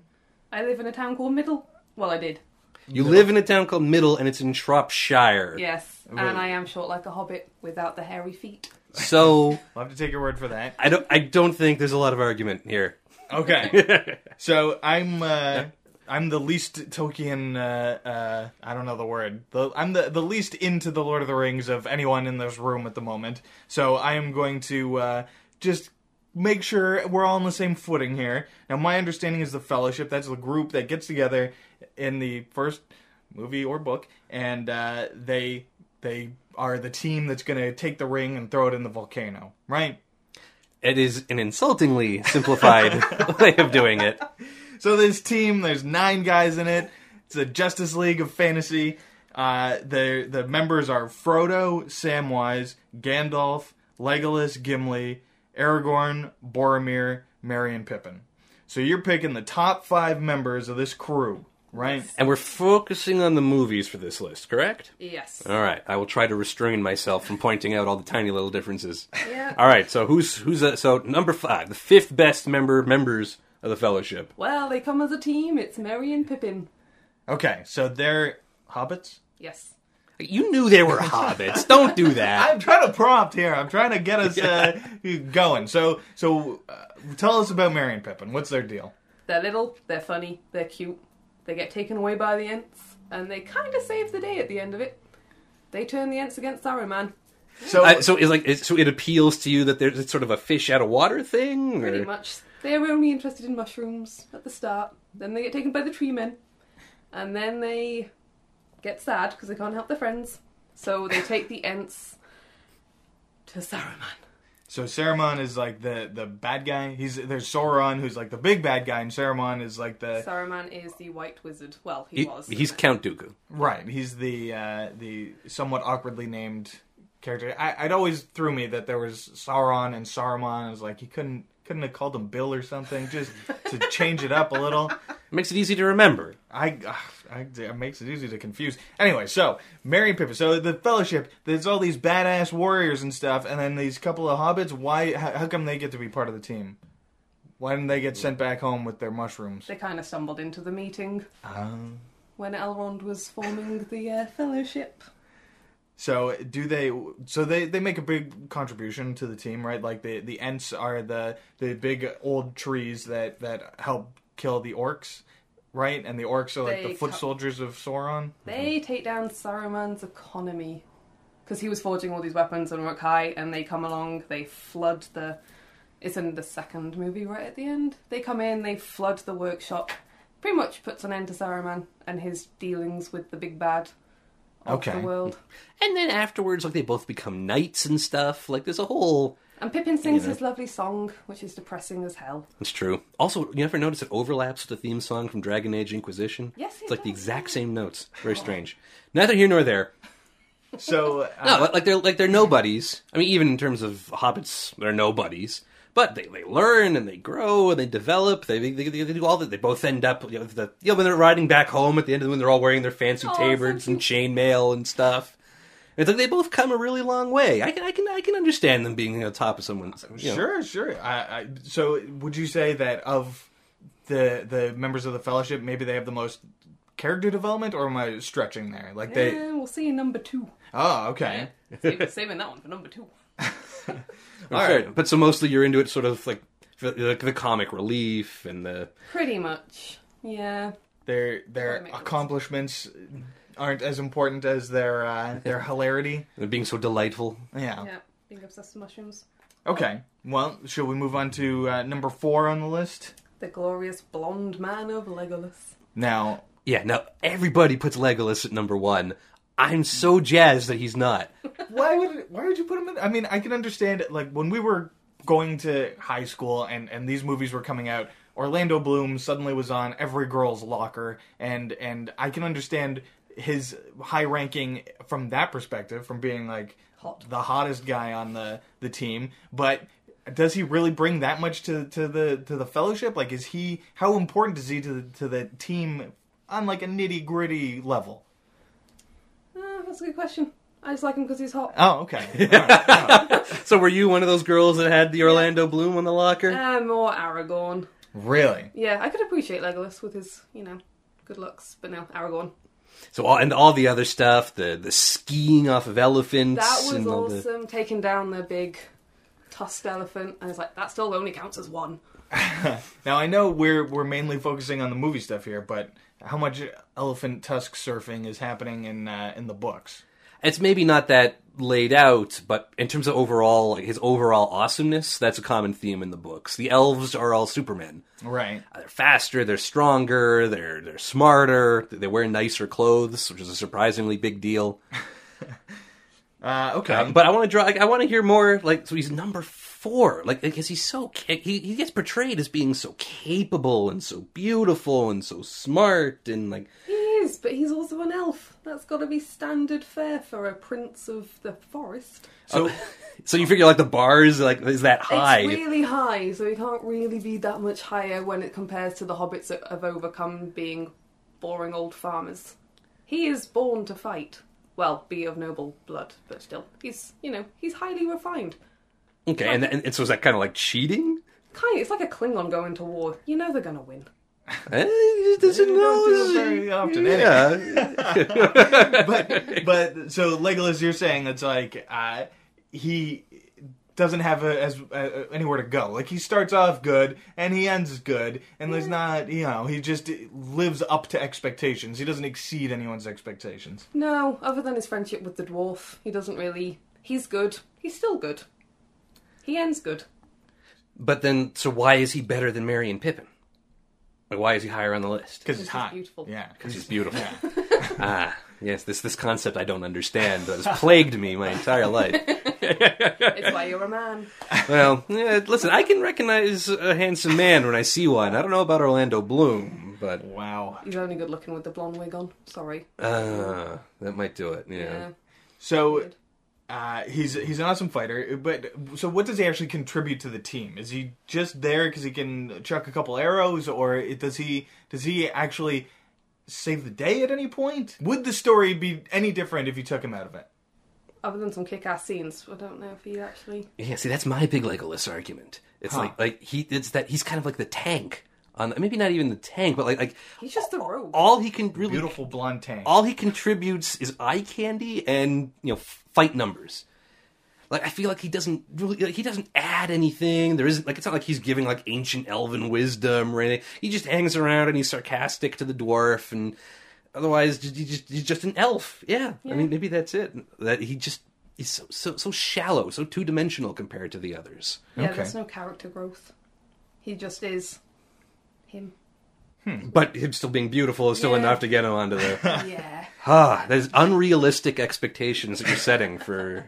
I live in a town called Middle. Well, I did. You live in a town called Middle, and it's in Shropshire. Yes. And I am short like a hobbit without the hairy feet. So I'll have to take your word for that. I don't. I don't think there's a lot of argument here. Okay. so I'm uh, I'm the least Tolkien. Uh, uh, I don't know the word. The, I'm the the least into the Lord of the Rings of anyone in this room at the moment. So I am going to uh, just make sure we're all on the same footing here. Now, my understanding is the Fellowship. That's the group that gets together in the first movie or book, and uh, they they are the team that's going to take the ring and throw it in the volcano. Right. It is an insultingly simplified way of doing it. So this team, there's nine guys in it. It's a Justice League of fantasy. Uh, the the members are Frodo, Samwise, Gandalf, Legolas, Gimli, Aragorn, Boromir, Merry, and Pippin. So you're picking the top five members of this crew, right? And we're focusing on the movies for this list, correct? Yes. All right. I will try to restrain myself from pointing out all the tiny little differences. Yeah. All right. So who's who's uh, so number five, the fifth best member members of the Fellowship. Well, they come as a team. It's Merry and Pippin. Okay, so they're hobbits. Yes. You knew they were hobbits. Don't do that. I'm trying to prompt here. I'm trying to get us uh, going. So so uh, tell us about Merry and Pippin. What's their deal? They're little, they're funny, they're cute. They get taken away by the Ents, and they kind of save the day at the end of it. They turn the Ents against Saruman. So Uh, so it's like it's, so it appeals to you that there's it's sort of a fish out of water thing. Pretty or- much. They were only interested in mushrooms at the start. Then they get taken by the tree men. And then they get sad because they can't help their friends. So they take the Ents to Saruman. So Saruman is like the the bad guy. He's there's Sauron who's like the big bad guy, and Saruman is like the Saruman is the White Wizard. Well, he, He- was. he's Count Dooku. right. He's the uh, the somewhat awkwardly named character. I, it always threw me that there was Sauron and Saruman. I was like, he couldn't couldn't have called him Bill or something just to change it up a little. It makes it easy to remember. I, I, it makes it easy to confuse. Anyway, so Merry and Pippin. So the Fellowship, there's all these badass warriors and stuff, and then these couple of hobbits. Why? How, how come they get to be part of the team? Why didn't they get sent back home with their mushrooms? They kind of stumbled into the meeting Um, when Elrond was forming the uh, Fellowship. So do they? So they they make a big contribution to the team, right? Like the the Ents are the the big old trees that that help kill the orcs, right? And the orcs are like They the foot cut- soldiers of Sauron. They take down Saruman's economy because he was forging all these weapons on Uruk-hai, and they come along. They flood the. It's in the second movie, right at the end. They come in, they flood the workshop. Pretty much puts an end to Saruman and his dealings with the big bad Okay. the world. And then afterwards, like they both become knights and stuff. Like there's a whole. And Pippin sings You know. his lovely song, which is depressing as hell. It's true. Also, you ever notice it overlaps with the theme song from Dragon Age Inquisition? Yes, it it's like the exact same notes. Very strange. Neither here nor there. So uh, No, like they're like they're nobodies. I mean, even in terms of hobbits, they're nobodies. But they, they learn and they grow and they develop. They they, they, they do all that. They both end up. You know, the, you know, when they're riding back home at the end of the when they're all wearing their fancy Oh, tabards so and chainmail and stuff. It's like they both come a really long way. I can I can I can understand them being on top of someone's. You know, Sure, sure. I, I, so, would you say that of the the members of the Fellowship, maybe they have the most character development, or am I stretching there? Like they? Eh, we'll see in number two. Oh, okay. Save, saving that one for number two. All Sure. right. But so mostly you're into it, sort of like the, like the comic relief and the Pretty much. Yeah. Their their That sense. accomplishments aren't as important as their uh, their hilarity. the being so delightful. Yeah. Yeah. Being obsessed with mushrooms. Okay. Well, shall we move on to uh, number four on the list? The glorious blonde man of Legolas. Now, Yeah. Now everybody puts Legolas at number one. I'm so jazzed that he's not. why would why would you put him in? I mean, I can understand like when we were going to high school and and these movies were coming out. Orlando Bloom suddenly was on every girl's locker, and and I can understand his high ranking from that perspective, from being like Hot. the hottest guy on the the team. But does he really bring that much to to the to the fellowship? Like, is he how important is he to the, to the team on like a nitty gritty level? Ah, that's a good question. I just like him because he's hot. Oh, okay. All right. All right. So were you one of those girls that had the Orlando Bloom on the locker? Uh, more Aragorn. Really? Yeah, I could appreciate Legolas with his, you know, good looks, but no, Aragorn. So all and all the other stuff, the the skiing off of elephants. That was and all the- awesome. Taking down the big tusked elephant, and it's like that still only counts as one. Now I know we're we're mainly focusing on the movie stuff here, but how much elephant tusk surfing is happening in uh, in the books? It's maybe not that laid out, but in terms of overall, like his overall awesomeness, that's a common theme in the books. The elves are all Supermen. Right. Uh, They're faster, they're stronger, they're they're smarter, they wear nicer clothes, which is a surprisingly big deal. Uh, okay. Uh, but I want to draw. Like, I want to hear more. Like, so he's number four. Like, because he's so he he gets portrayed as being so capable and so beautiful and so smart and like He is, but he's also an elf. That's got to be standard fare for a prince of the forest. so oh. so you figure like the bar is like is that high. It's really high, so he can't really be that much higher when it compares to the hobbits that have overcome being boring old farmers. He is born to fight. Well, be of noble blood, but still, he's you know he's highly refined. Okay, and, and, and so is that kind of like cheating? Kind of, it's like a Klingon going to war. You know they're gonna win. Eh, he doesn't You don't it know. very often, yeah. but but so Legolas, you're saying it's like uh, he doesn't have a, as uh, anywhere to go. Like he starts off good and he ends good, and there's not you know he just lives up to expectations. He doesn't exceed anyone's expectations. No, other than his friendship with the dwarf, he doesn't really. He's good. He's still good. He ends good. But then, so why is he better than Merry and Pippin? Like, why is he higher on the list? Because he's he's hot. beautiful. Yeah, Because he's beautiful. ah, yes, this this concept I don't understand that has plagued me my entire life. It's why you're a man. Well, yeah, listen, I can recognize a handsome man when I see one. I don't know about Orlando Bloom, but Wow. He's only good looking with the blonde wig on. Sorry. uh, that might do it. Yeah. Yeah. So Weird. Uh, he's he's an awesome fighter, but so what does he actually contribute to the team? Is he just there because he can chuck a couple arrows, or does he does he actually save the day at any point? Would the story be any different if you took him out of it? Other than some kick-ass scenes, I don't know if he actually. Yeah, see, that's my big Legolas argument. It's Huh. like like he it's that he's kind of like the tank on maybe not even the tank, but like like He's just a rogue. all he can really Beautiful blonde tank. all he contributes is eye candy and you know fight numbers. Like I feel like he doesn't really like, he doesn't add anything. There isn't like it's not like he's giving like ancient elven wisdom or anything. He just hangs around and he's sarcastic to the dwarf and otherwise just, he's just he's just an elf. Yeah. I mean maybe that's it. That he just he's so so, so shallow, so two dimensional compared to the others. yeah, Okay. there's no character growth. He just is him. But him still being beautiful is still Yeah. enough to get him onto the Yeah. ah. There's unrealistic expectations that you're setting for.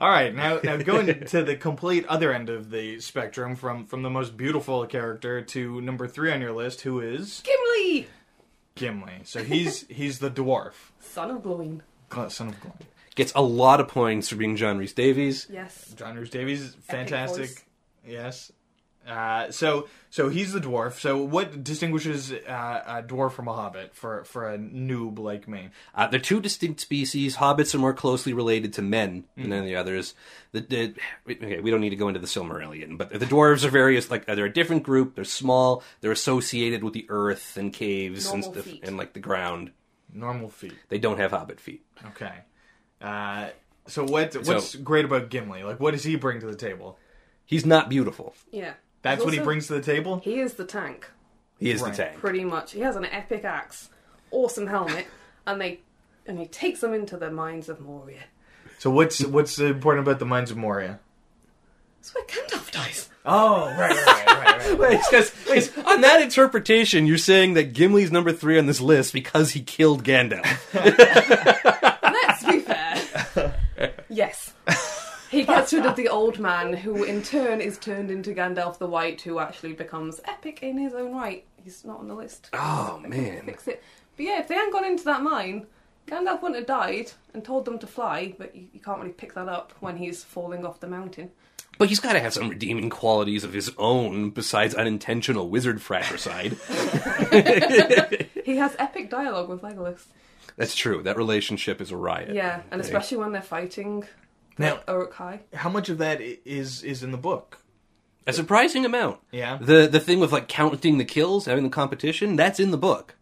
All right, now now going to the complete other end of the spectrum, from from the most beautiful character to number three on your list, who is Gimli, Gimli. So he's he's the dwarf, son of Gloin. Gl- son of Glyn. gets a lot of points for being John Rhys Davies. Yes. John Rhys Davies, voice. fantastic. Yes. Uh, so so he's the dwarf. So what distinguishes uh, a dwarf from a hobbit for for a noob like me? Uh, they're two distinct species. Hobbits are more closely related to men than the others. The, the, okay, we don't need to go into the Silmarillion, but the dwarves are various. Like they're a different group. They're small. They're associated with the earth and caves and stuff feet. and like the ground. Normal feet. They don't have hobbit feet. Okay. Uh, so what what's great about Gimli? Like what does he bring to the table? He's not beautiful. Yeah. That's He's what he also- brings to the table. He is the tank, He is Right. the tank. pretty much. He has an epic axe, awesome helmet, and they and he takes them into the mines of Moria. So what's what's important about the Mines of Moria? That's where Gandalf dies. Oh, right, right, right, right. right. Wait, because wait, on that interpretation, you're saying that Gimli's number three on this list because he killed Gandalf. Let's be fair. Yes. He gets rid of the old man, who in turn is turned into Gandalf the White, who actually becomes epic in his own right. He's not on the list. Oh man. Fix it. But yeah, if they hadn't gone into that mine, Gandalf wouldn't have died and told them to fly, but you, you can't really pick that up when he's falling off the mountain. But he's got to have some redeeming qualities of his own besides unintentional wizard fratricide. He has epic dialogue with Legolas. That's true. That relationship is a riot. Yeah, and especially when they're fighting Now, Uruk Hai. how much of that i- is is in the book? A surprising amount. Yeah. The the thing with like counting the kills, having the competition, that's in the book.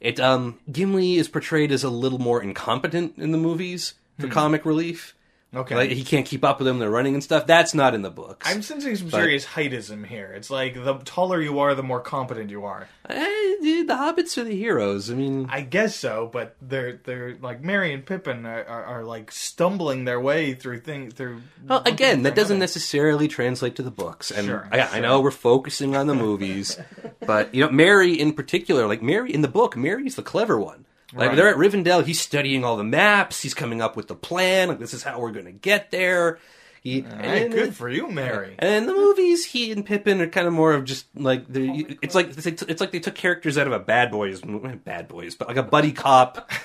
It um Gimli is portrayed as a little more incompetent in the movies for comic relief. Okay. Like he can't keep up with them, they're running and stuff. That's not in the books. I'm sensing some serious heightism here. It's like the taller you are, the more competent you are. Eh, dude, the hobbits are the heroes. I mean, I guess so, but they're they're like Merry and Pippin are, are, are like stumbling their way through things through. Well, again, that doesn't necessarily translate to the books. And Sure, I, I know we're focusing on the movies, but you know, Merry in particular, like Merry in the book, Merry's the clever one. Like Right. they're at Rivendell, he's studying all the maps, he's coming up with the plan. Like this is how we're going to get there. He, right, and- good for you, Merry. And in the movies, he and Pippin are kind of more of just like they're, it's like it's like they took characters out of a Bad Boys, eh, Bad Boys, but like a buddy cop.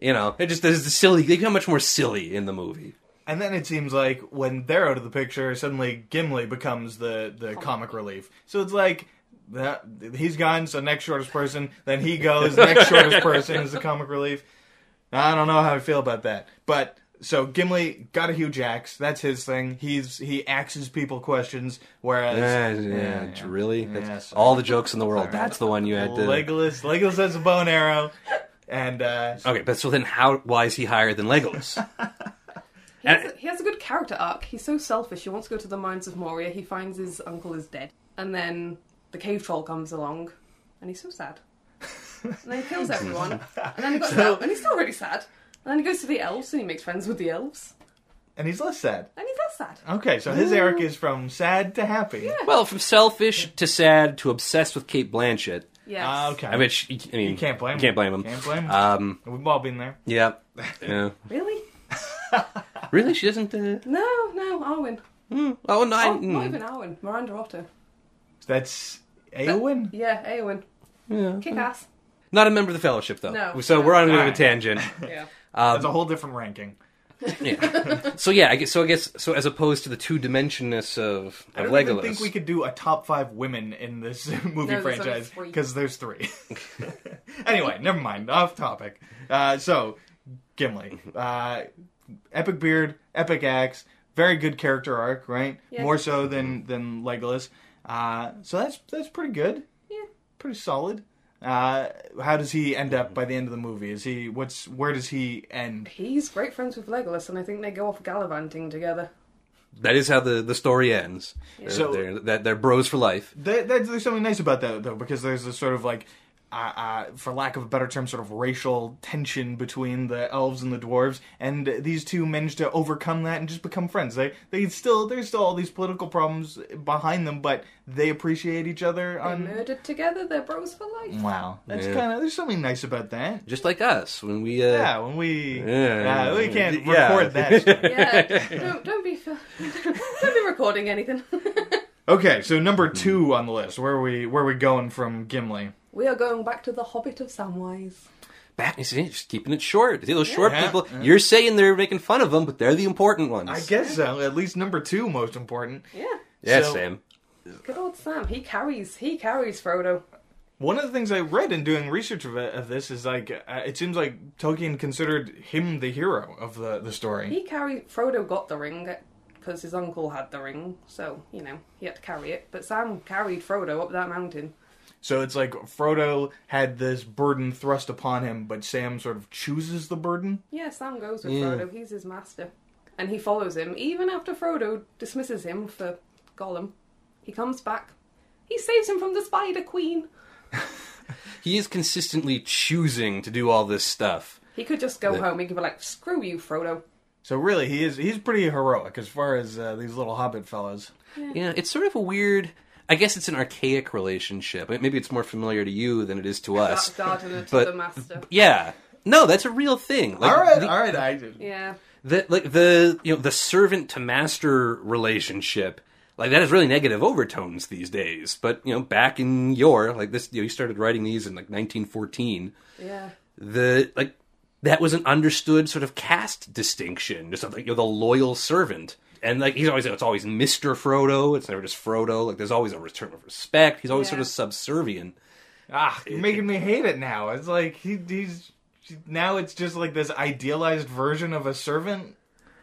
You know, it just the silly. They become much more silly in the movie. And then it seems like when they're out of the picture, suddenly Gimli becomes the the comic relief. So it's like that he's gone, so next shortest person, then he goes, next shortest person is the comic relief. I don't know how I feel about that, but so Gimli got a huge axe. That's his thing. He's he axes people questions, whereas Yeah, yeah, yeah, yeah. really. Yeah, That's sorry. all the jokes in the world. Sorry. That's the one you had to. Legolas Legolas has a bow and arrow, and uh, Okay, but so then, how? Why is he higher than Legolas? He has, a, he has a good character arc. He's so selfish. He wants to go to the mines of Moria. He finds his uncle is dead, and then the cave troll comes along, and he's so sad. and then he kills everyone, and then he got So- out, and he's still really sad. And then he goes to the elves, and he makes friends with the elves, and he's less sad. and he's less sad. Okay, so his Eric is from sad to happy. Yeah. well, from selfish to sad to obsessed with Cate Blanchett. Yes. Ah, okay. I mean, she- I mean, You can't blame him. Can't blame him. Can't blame him. Um, We've all been there. yeah, yeah. Really? Really, she doesn't. Uh, No, no, Arwen. mm, oh no, I, Oh, not mm, even Arwen. Miranda Otto. That's Eowyn. Yeah, Eowyn. yeah. Kick ass. Not a member of the Fellowship, though. No. So we're on a bit of a Alright. tangent. Yeah. Um, That's a whole different ranking. Yeah. so yeah, I guess so. I guess so. As opposed to the two dimensionness of, I of don't Legolas, even think we could do a top five women in this movie No, there's only franchise three. because there's three. anyway, never mind. Off topic. Uh, so, Gimli, uh, epic beard, epic axe, very good character arc, right? Yeah. More so than than Legolas. Uh, so that's that's pretty good. Yeah. Pretty solid. Uh, how does he end up by the end of the movie? Is he what's where does he end? He's great friends with Legolas, and I think they go off gallivanting together. that is how the, the story ends. They're, So- they're, that they're bros for life. There, there's, there's something nice about that though, because there's this sort of like, uh, uh, for lack of a better term, sort of racial tension between the elves and the dwarves, and these two manage to overcome that and just become friends. They they still there's still all these political problems behind them, but they appreciate each other. They On murdered together, they're bros for life. wow, that's Yeah. kind of there's something nice about that. Just like us when we. Uh, Yeah, when we Yeah. uh, we can't Yeah. record that. stuff. Yeah, don't don't be don't be recording anything. Okay, so number two on the list. Where are we where are we going from Gimli? We are going back to the Hobbit of Samwise. Back, you see, just keeping it short. See those short Yeah, people. yeah. You're saying they're making fun of them, but they're the important ones. I guess so. At least number two, most important. Yeah, Yeah, So- Sam. good old Sam. He carries he carries Frodo. One of the things I read in doing research of, it, of this is like uh, it seems like Tolkien considered him the hero of the the story. He carried Frodo got the ring because his uncle had the ring, so you know he had to carry it. But Sam carried Frodo up that mountain. So it's like Frodo had this burden thrust upon him, but Sam sort of chooses the burden. Yeah, Sam goes with Yeah. Frodo. He's his master, and he follows him even after Frodo dismisses him for Gollum. He comes back. He saves him from the Spider Queen. He is consistently choosing to do all this stuff. He could just go The- home. He could be like, "Screw you, Frodo." So really, he is he's pretty heroic as far as uh, these little Hobbit fellas. Yeah, it's sort of a weird. I guess it's an archaic relationship. Maybe it's more familiar to you than it is to us. Gardener to but- the master. Yeah. No, that's a real thing. Like, all right, the, all right, I did. Yeah, the like the you know the servant to master relationship like that has really negative overtones these days. But you know, back in your like this, you know, you started writing these in like 1914. yeah. The like that was an understood sort of caste distinction, just like you know, the loyal servant. And like he's always it's always Mister Frodo. It's never just Frodo. Like there's always a return of respect. He's always sort of subservient. ah, you're making me hate it now. It's like he, he's now it's just like this idealized version of a servant.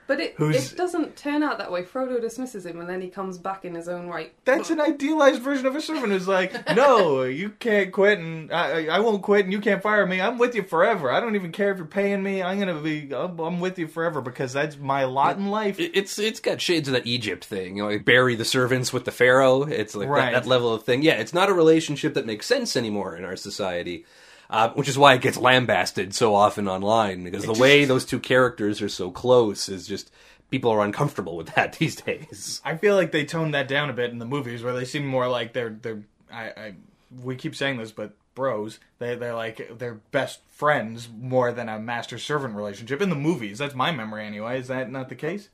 But it it doesn't turn out that way. Frodo dismisses him, and then he comes back in his own right. That's an idealized version of a servant who's like, no, you can't quit, and I, I won't quit, and you can't fire me. I'm with you forever. I don't even care if you're paying me. I'm gonna be, I'm, I'm with you forever because that's my lot in life. It- It's it's got shades of that Egypt thing, you know, like bury the servants with the pharaoh. It's like Right. that, that level of thing. Yeah, it's not a relationship that makes sense anymore in our society, uh, which is why it gets lambasted so often online because the way those two characters are so close is just people are uncomfortable with that these days. I feel like they toned that down a bit in the movies where they seem more like they're they're. I, I we keep saying this, but bros, they they're like they're best friends more than a master servant relationship in the movies. That's my memory anyway. Is that not the case?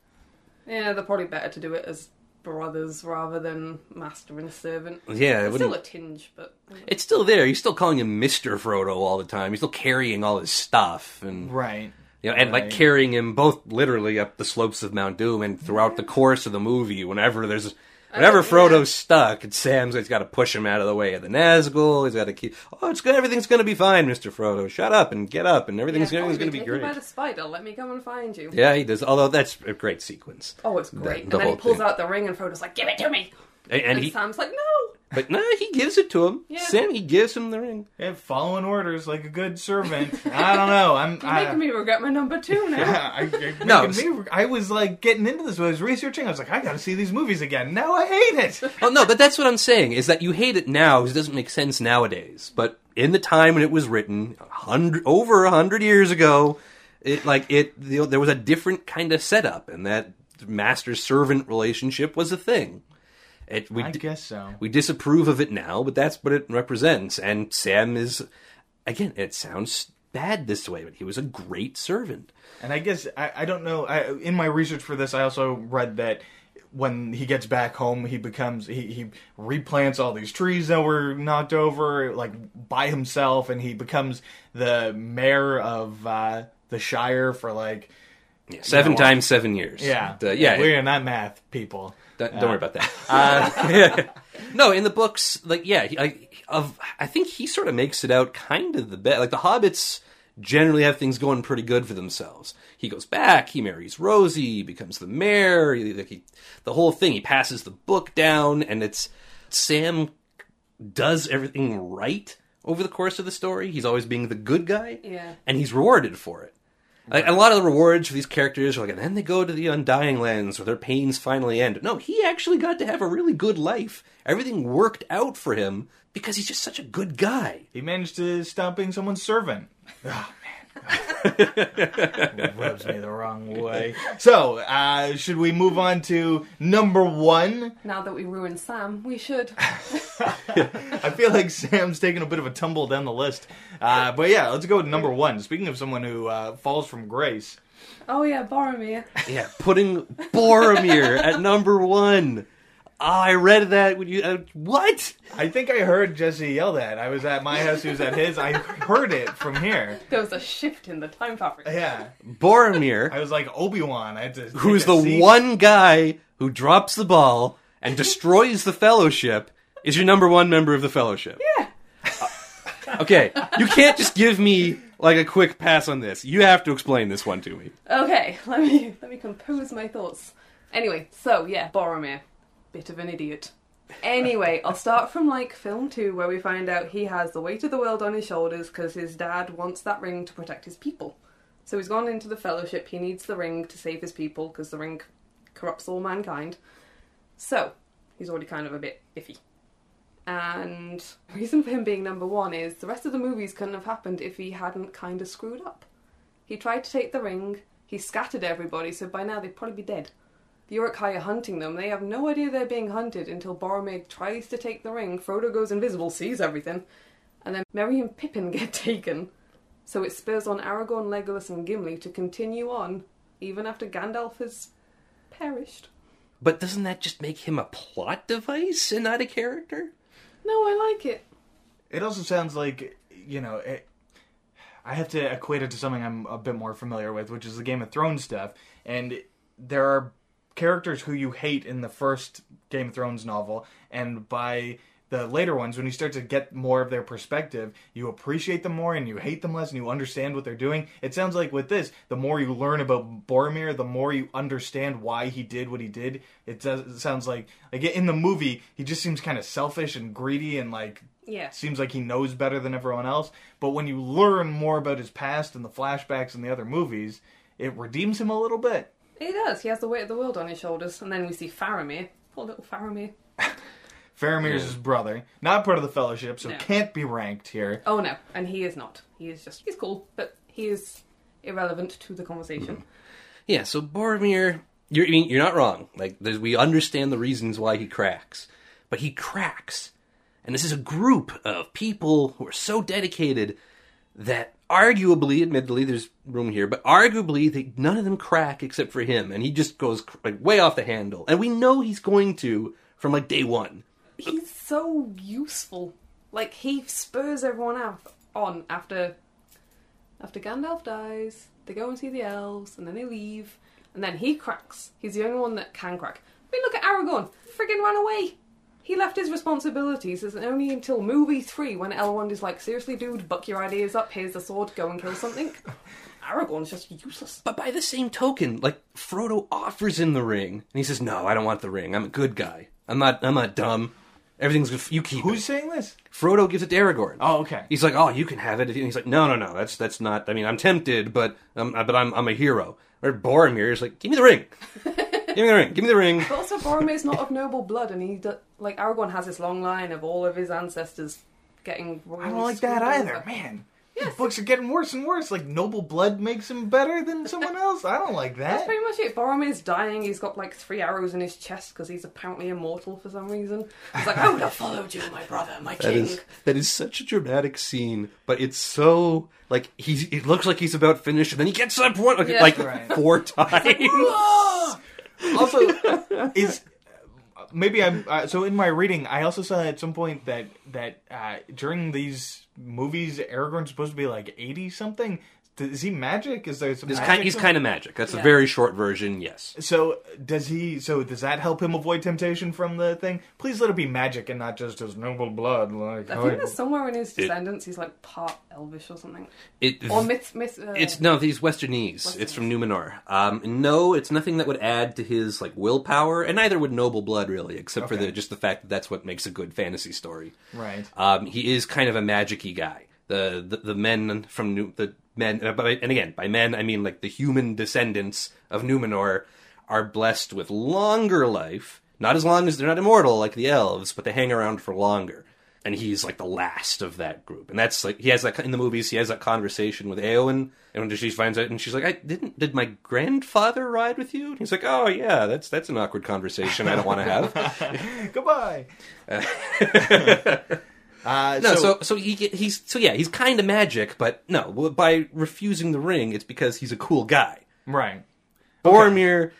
Yeah, they're probably better to do it as brothers rather than master and servant. Yeah, it There's still a tinge, but it's still there. You're still calling him Mister Frodo all the time. You're still carrying all his stuff and. Right. You know, and Right. like carrying him both literally up the slopes of Mount Doom and throughout the course of the movie, whenever there's whenever. Frodo's stuck, it's Sam's he's got to push him out of the way of the Nazgul. He's got to keep. Oh, it's good. Everything's going to be fine, Mister Frodo. Shut up and get up, and everything's, yeah, everything's oh, going to be taken great. by the spider. Let me come and find you. Yeah, he does. Although that's a great sequence. Oh, it's great. the and then whole he pulls thing. out the ring, and Frodo's like, "Give it to me." And, and And, he, Sam's like, "No." But no, he gives it to him. Yeah. Sam, he gives him the ring. Yeah, following orders like a good servant. I don't know. I'm You're I, making me regret my number two now. I, I, No, me, I was like getting into this. When I was researching. I was like, I got to see these movies again. Now I hate it. Oh no, but that's what I'm saying is that you hate it now because it doesn't make sense nowadays. But in the time when it was written, hundred over a hundred years ago, it like it you know, there was a different kind of setup, and that master servant relationship was a thing. It we I guess so. we disapprove of it now, but that's what it represents. And Sam is again, it sounds bad this way, but he was a great servant. And I guess I, I don't know. I, in my research for this, I also read that when he gets back home, he becomes he, he replants all these trees that were knocked over like by himself, and he becomes the mayor of uh, the Shire for like Yeah, seven know, times seven years. Yeah, Uh, yeah. We're not math people. Don't, don't worry about that. Uh, no, in the books, like yeah, I, of I think he sort of makes it out kind of the best. Like the hobbits generally have things going pretty good for themselves. He goes back, he marries Rosie, he becomes the mayor, he, like he, the whole thing. He passes the book down, and it's Sam does everything right over the course of the story. He's always being the good guy, Yeah. and he's rewarded for it. Like, a lot of the rewards for these characters are like, and then they go to the Undying Lands where their pains finally end. No, he actually got to have a really good life. Everything worked out for him because he's just such a good guy. He managed to stop being someone's servant. Oh man, it rubs me the wrong way. So, uh, should we move on to number one? Now that we ruined Sam, we should. I feel like Sam's taking a bit of a tumble down the list, uh, but yeah, let's go with number one. Speaking of someone who uh, falls from grace, Oh yeah, Boromir. Yeah, putting Boromir at number one. Oh, I read that when you. Uh, what? I think I heard Jesse yell that. I was at my house, he was at his. I heard it from here. There was a shift in the time fabric. Yeah, Boromir, I was like Obi Wan. I had to. who's take a the seat. one guy who drops the ball and destroys the Fellowship, is your number one member of the Fellowship. Yeah. Okay, you can't just give me like a quick pass on this. You have to explain this one to me. Okay, let me let me compose my thoughts. Anyway, so yeah, Boromir, bit of an idiot. Anyway, I'll start from like film two, where we find out he has the weight of the world on his shoulders because his dad wants that ring to protect his people. So he's gone into the Fellowship. He needs the ring to save his people because the ring corrupts all mankind. So he's already kind of a bit iffy. And the reason for him being number one is the rest of the movies couldn't have happened if he hadn't kind of screwed up. He tried to take the ring, he scattered everybody, so by now they'd probably be dead. The Uruk-hai are hunting them. They have no idea they're being hunted until Boromir tries to take the ring. Frodo goes invisible, sees everything, and then Merry and Pippin get taken. So it spurs on Aragorn, Legolas, and Gimli to continue on, even after Gandalf has perished. But doesn't that just make him a plot device and not a character? No, I like it. It also sounds like you know. It, I have to equate it to something I'm a bit more familiar with, which is the Game of Thrones stuff. And there are characters who you hate in the first Game of Thrones novel, and by the later ones, when you start to get more of their perspective, you appreciate them more and you hate them less and you understand what they're doing. It sounds like with this, the more you learn about Boromir, the more you understand why he did what he did. It, does, it sounds like like in the movie, he just seems kind of selfish and greedy and like Yeah. seems like he knows better than everyone else. But when you learn more about his past and the flashbacks in the other movies, it redeems him a little bit. He does. He has the weight of the world on his shoulders. And then we see Faramir. Poor little Faramir. Faramir's his brother, not part of the Fellowship, so No. can't be ranked here. Oh no, and he is not. He is just he's cool, but he is irrelevant to the conversation. Hmm. Yeah, so Boromir, you're I mean, you're not wrong. Like there's, we understand the reasons why he cracks, but he cracks, and this is a group of people who are so dedicated that arguably, admittedly, there's room here, but arguably, they, none of them crack except for him, and he just goes like way off the handle, and we know he's going to from like day one. He's so useful. Like he spurs everyone out on after after Gandalf dies. They go and see the elves, and then they leave, and then he cracks. He's the only one that can crack. I mean, look at Aragorn. Friggin' ran away. He left his responsibilities. It's only until movie three when Elrond is like, "Seriously, dude, buck your ideas up. Here's the sword. Go and kill something." Aragorn's just useless. But by the same token, like Frodo offers him the ring, and he says, "No, I don't want the ring. I'm a good guy. I'm not. I'm not dumb. Everything's good. You keep Who's it." saying this? Frodo gives it to Aragorn. Oh, okay. He's like, "Oh, you can have it." And he's like, "No, no, no. That's that's not. I mean, I'm tempted, but um, but I'm I'm a hero." Or Boromir is like, "Give me the ring. Give me the ring. Give me the ring." But also, Boromir's not of noble blood, and he do- like Aragorn has this long line of all of his ancestors getting. I don't like that either, man. These books are getting worse and worse. Like noble blood makes him better than someone else. I don't like that. That's pretty much it. Boromir's dying. He's got like three arrows in his chest because he's apparently immortal for some reason. He's like, I would have followed you, my brother, my That king. is that is such a dramatic scene, but it's so like he's. It looks like he's about finished, and then he gets up one like, Yeah. like Right. four times. Also, is maybe I'm uh, so in my reading. I also saw at some point that that uh, during these movies, Aragorn's supposed to be like eighty something. Is he magic? Is there some? He's magic kind, he's to him? kind of magic. That's a Yeah. very short version. Yes. So does he? So does that help him avoid temptation from the thing? Please let it be magic and not just his noble blood. Like I think there's somewhere in his descendants he's like part elvish or something. It. Or myth, myth. Uh, It's no, these Westernesse. It's from Numenor. Um, no, it's nothing that would add to his like willpower, and neither would noble blood really, except for Okay. the just the fact that that's what makes a good fantasy story. right. Um, he is kind of a magicy guy. The, the the men from New, the men, uh, and again by men I mean like the human descendants of Numenor are blessed with longer life. Not as long as they're not immortal like the elves, but they hang around for longer. And he's like the last of that group, and that's like he has that in the movies. He has that conversation with Eowyn, and when she finds out, and she's like, "I didn't. Did my grandfather ride with you?" And he's like, "Oh yeah, that's that's an awkward conversation. I don't want to have." Goodbye. uh, Uh, no, so so, he get- he's so yeah, he's kind of magic, but no, by refusing the ring, it's because he's a cool guy. right, Boromir,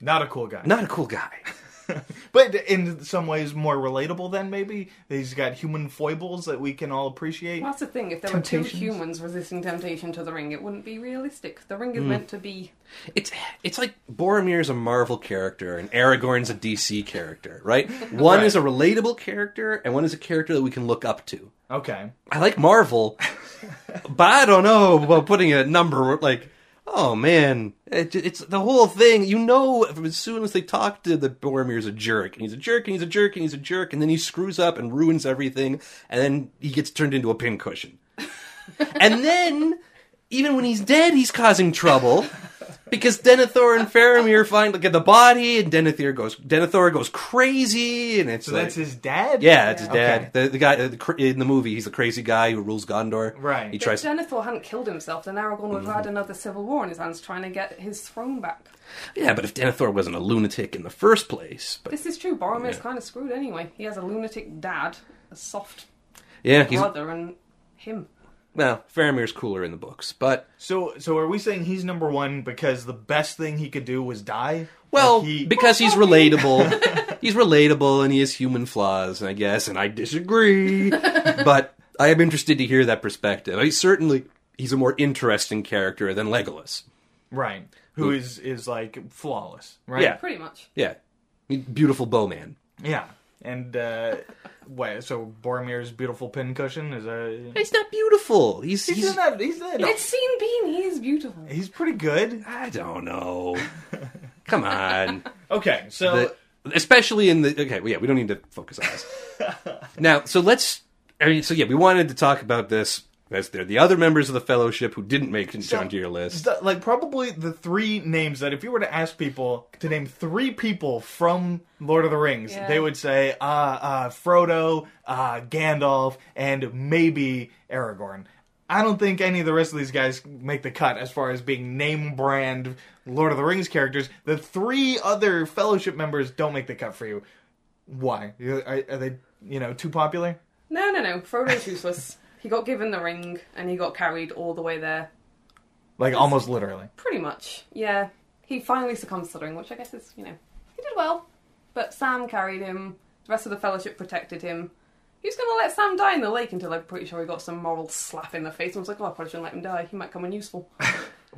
not a cool guy. not a cool guy. But in some ways more relatable than maybe. He's got human foibles that we can all appreciate. Well, that's the thing. If there were two humans resisting temptation to the ring, it wouldn't be realistic. The ring is hmm. meant to be. It's it's like Boromir's a Marvel character and Aragorn's a DC character, right? One Right. is a relatable character and one is a character that we can look up to. Okay. I like Marvel, but I don't know about putting a number like. Oh man, it, it's the whole thing. You know, as soon as they talk to the Boromir's a jerk, and he's a jerk, and he's a jerk, and he's a jerk, and then he screws up and ruins everything, and then he gets turned into a pincushion. and then, even when he's dead, he's causing trouble because Denethor and Faramir find like, get the body, and Denethor goes Denethor goes crazy, and it's So like, that's his dad? yeah, that's his Okay. dad. The, the guy uh, the, in the movie, he's the crazy guy who rules Gondor. Right. He If tries. Denethor hadn't killed himself, then Aragorn would Mm-hmm. have had another civil war in his hands trying to get his throne back. Yeah, but if Denethor wasn't a lunatic in the first place, but This is true. Boromir's Yeah. kind of screwed anyway. He has a lunatic dad, a soft yeah, he's brother, and him. Well, Faramir's cooler in the books, but So, so are we saying he's number one because the best thing he could do was die? well, Like he, because he's relatable, he's relatable, and he has human flaws, I guess, and I disagree, but I am interested to hear that perspective. I certainly he's a more interesting character than Legolas. right, who mm. is is like flawless, right? Yeah. Pretty much. Yeah, beautiful bowman. yeah. And uh, what? So Boromir's beautiful pincushion is a. He's not beautiful. He's He's, he's. not. He's not. It's seen being. He is beautiful. He's pretty good. I don't know. Come on. Okay, so The- especially in the okay, well, yeah, we don't need to focus on this now. So let's. I mean, so yeah, we wanted to talk about this as they're the other members of the fellowship who didn't make it onto your list. the- like probably the three names that if you were to ask people to name three people from Lord of the Rings, Yeah. they would say uh, uh, Frodo, uh, Gandalf, and maybe Aragorn. I don't think any of the rest of these guys make the cut as far as being name brand Lord of the Rings characters. The three other Fellowship members don't make the cut for you. Why? Are, are they, you know, too popular? No, no, no. Frodo's useless. He got given the ring and he got carried all the way there. Like almost literally. Pretty much. Yeah. He finally succumbs to the ring, which I guess is, you know, he did well. But Sam carried him. The rest of the Fellowship protected him. He was going to let Sam die in the lake until I'm pretty sure he got some moral slap in the face and was like, oh, I probably shouldn't let him die. He might come in useful.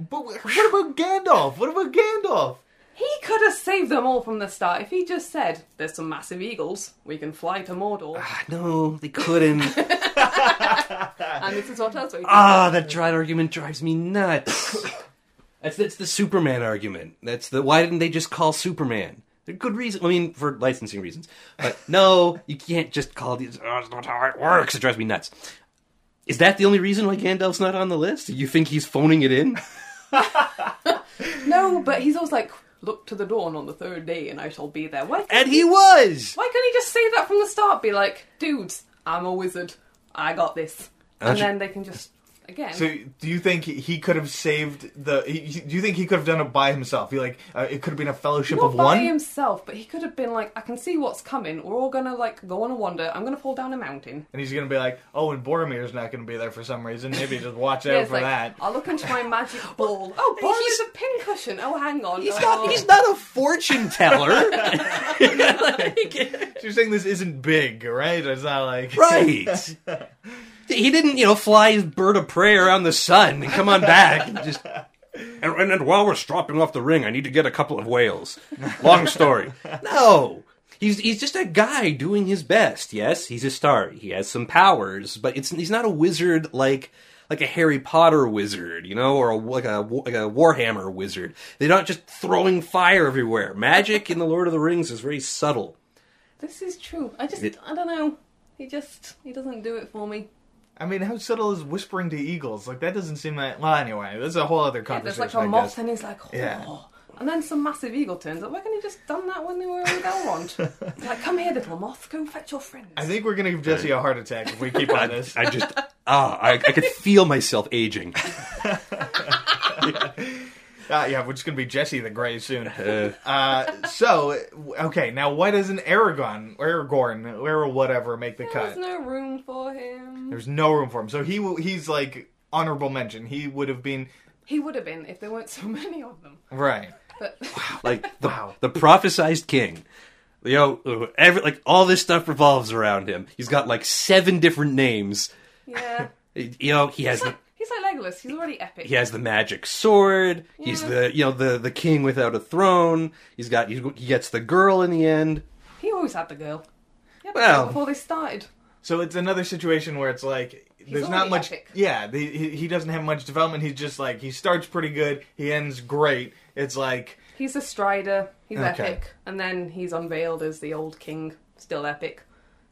But what about Gandalf? What about Gandalf? He could have saved them all from the start if he just said, there's some massive eagles. We can fly to Mordor. Ah, no, they couldn't. and this is what else we did. ah, that dry argument drives me nuts. That's that's the Superman argument. That's the why didn't they just call Superman? They're good reason. I mean, for licensing reasons. But no, you can't just call these. Oh, that's not how it works. It drives me nuts. Is that the only reason why Gandalf's not on the list? You think he's phoning it in? No, but he's always like, look to the dawn on the third day and I shall be there. Why And he was. Why can't he just say that from the start? Be like, dudes, I'm a wizard. I got this. And Actu- then they can just, again. So, do you think he, he could have saved the? He, he- do you think he could have done it by himself? He like uh, it could have been a fellowship not of by one. himself, but he could have been like, I can see what's coming. We're all gonna like go on a wander. I'm gonna fall down a mountain. And he's gonna be like, oh, and Boromir's not gonna be there for some reason. Maybe just watch out Yeah, it's for like, that. I'll look into my magic ball. Oh, He's- Boromir's a pincushion. Oh, hang on. He's oh. not. He's not a fortune teller. So you're saying this isn't big, right? It's not like right. He didn't, you know, fly his bird of prey around the sun and come on back and just. And, and, and while we're stropping off the ring, I need to get a couple of whales. Long story. No, he's he's just a guy doing his best. Yes, he's a star. He has some powers, but it's he's not a wizard like like a Harry Potter wizard, you know, or a, like a like a Warhammer wizard. They're not just throwing fire everywhere. Magic in the Lord of the Rings is very subtle. This is true. I just, It- I don't know. He just, he doesn't do it for me. I mean, how subtle is whispering to eagles? Like that doesn't seem like. Well, anyway, this is a whole other Yeah, conversation. there's like a moth and he's like, oh. Yeah. And then some massive eagle turns up. Why can't he just done that when they were with Elrond? like, come here, little moth, go fetch your friends. I think we're gonna give Jesse a heart attack if we keep on this. I just ah, I, I could feel myself aging. Uh, yeah, we're just gonna be Jesse the Gray soon. Uh, so, okay, now why doesn't Aragon, or Aragorn, or whatever make the There's cut? There's no room for him. There's no room for him. So he he's like honorable mention. He would have been He would have been if there weren't so many of them. right. But Like the Wow. the prophesized king. You know, every like all this stuff revolves around him. He's got like seven different names. yeah, You know, he has he's the like, he's like Legolas. He's already epic. he has the magic sword. He's Yeah. the you know the the king without a throne. He's got he gets the girl in the end. He always had the girl. He had the Well- girl before they started. So it's another situation where it's like there's not already much. epic. Yeah, the, he, he doesn't have much development. He's just like he starts pretty good, he ends great. It's like He's a strider. He's Okay. epic, and then he's unveiled as the old king. Still epic.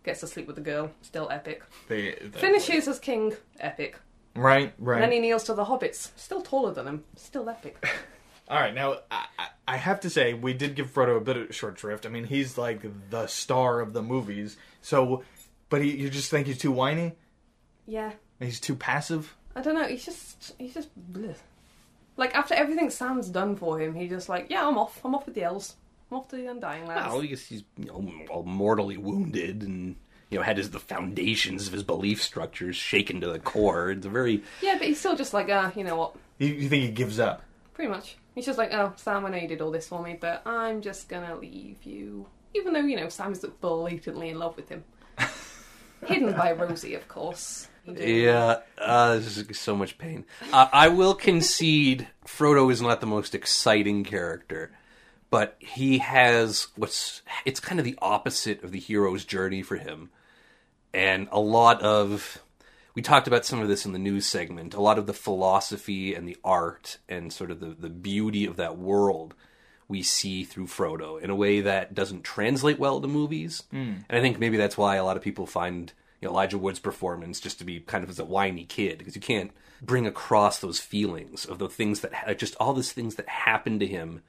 Gets to sleep with the girl. Still epic. the, the- Finishes as king. Epic. Right, right. Then he kneels to the hobbits. Still taller than him. Still epic. All right, now I, I- I have to say we did give Frodo a bit of short shrift. I mean, he's like the star of the movies. So, but he, you just think he's too whiny? Yeah. He's too passive? I don't know. He's just he's just bleh. like after everything Sam's done for him, he's just like, yeah, I'm off. I'm off with the elves. I'm off to the Undying Lands. Well, I guess he's you know, mortally wounded and you know had his the foundations of his belief structures shaken to the core. It's a very Yeah, but he's still just like, ah, you know what? You, you think he gives up? Pretty much. He's just like, oh, Sam, I know you did all this for me, but I'm just gonna leave you. Even though, you know, Sam's blatantly in love with him. Hidden by Rosie, of course. Yeah, uh, this is so much pain. Uh, I will concede Frodo is not the most exciting character, but he has what's it's kind of the opposite of the hero's journey for him, and a lot of we talked about some of this in the news segment. A lot of the philosophy and the art and sort of the the beauty of that world we see through Frodo in a way that doesn't translate well to movies. Hmm. And I think maybe that's why a lot of people find you know, Elijah Wood's performance just to be kind of as a whiny kid because you can't bring across those feelings of the things that just all these things that happen to him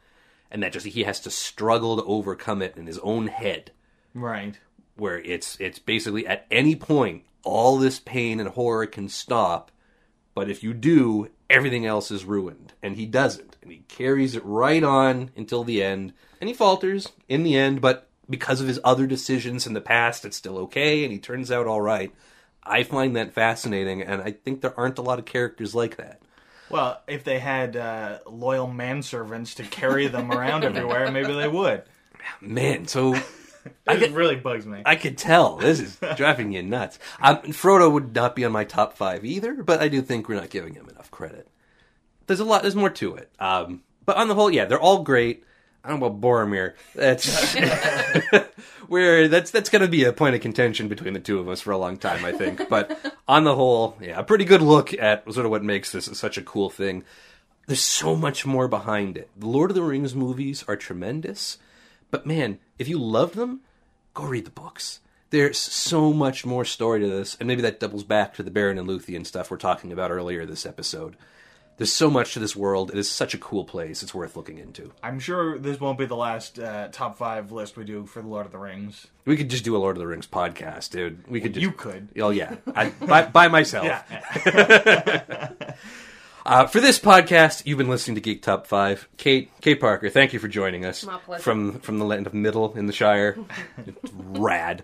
and that just he has to struggle to overcome it in his own head Right. Where it's it's basically at any point all this pain and horror can stop but if you do everything else is ruined. And he doesn't. And he carries it right on until the end. And he falters in the end but because of his other decisions in the past it's still okay and he turns out all right. I find that fascinating and i think there aren't a lot of characters like that. Well, if they had uh, loyal manservants to carry them around everywhere, maybe they would. man so It really bugs me. I could tell this is driving you nuts. Um, Frodo would not be on my top five either, but I do think we're not giving him enough credit. There's a lot. There's more to it. Um, but on the whole, yeah, they're all great. I don't know about Boromir. That's where that's that's going to be a point of contention between the two of us for a long time, I think. But on the whole, yeah, a pretty good look at sort of what makes this such a cool thing. There's so much more behind it. The Lord of the Rings movies are tremendous, but man, if you love them, go read the books. There's so much more story to this, and maybe that doubles back to the Beren and Luthien stuff we're talking about earlier this episode. There's so much to this world. It is such a cool place. It's worth looking into. I'm sure this won't be the last uh, top five list we do for the Lord of the Rings. We could just do a Lord of the Rings podcast, dude. We could just You could. Oh yeah, I, by, by myself. Yeah. Uh, for this podcast, you've been listening to Geek Top Five. Kate, Kate Parker, thank you for joining us My pleasure. from from the land of Middle in the Shire. It's rad.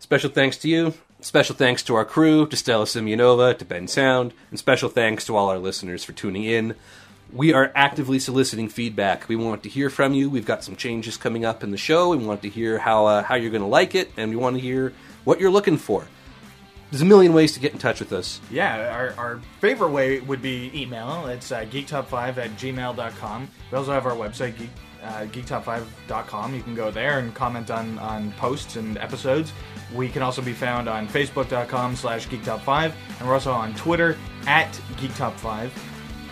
Special thanks to you. Special thanks to our crew, to Stella Simeonova, to Bensound, and special thanks to all our listeners for tuning in. We are actively soliciting feedback. We want to hear from you. We've got some changes coming up in the show. We want to hear how uh, how you're going to like it, and we want to hear what you're looking for. There's a million ways to get in touch with us. Yeah, our, our favorite way would be email. It's uh, geektop5 at gmail.com. We also have our website, geek, uh, geektop5.com. You can go there and comment on, on posts and episodes. We can also be found on facebook.com slash geektop5. And we're also on Twitter at geektop5.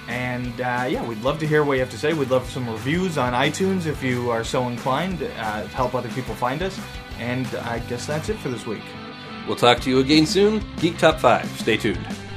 And uh, yeah, we'd love to hear what you have to say. We'd love some reviews on iTunes if you are so inclined uh, help other people find us. And I guess that's it for this week. We'll talk to you again soon. Geek Top 5. Stay tuned.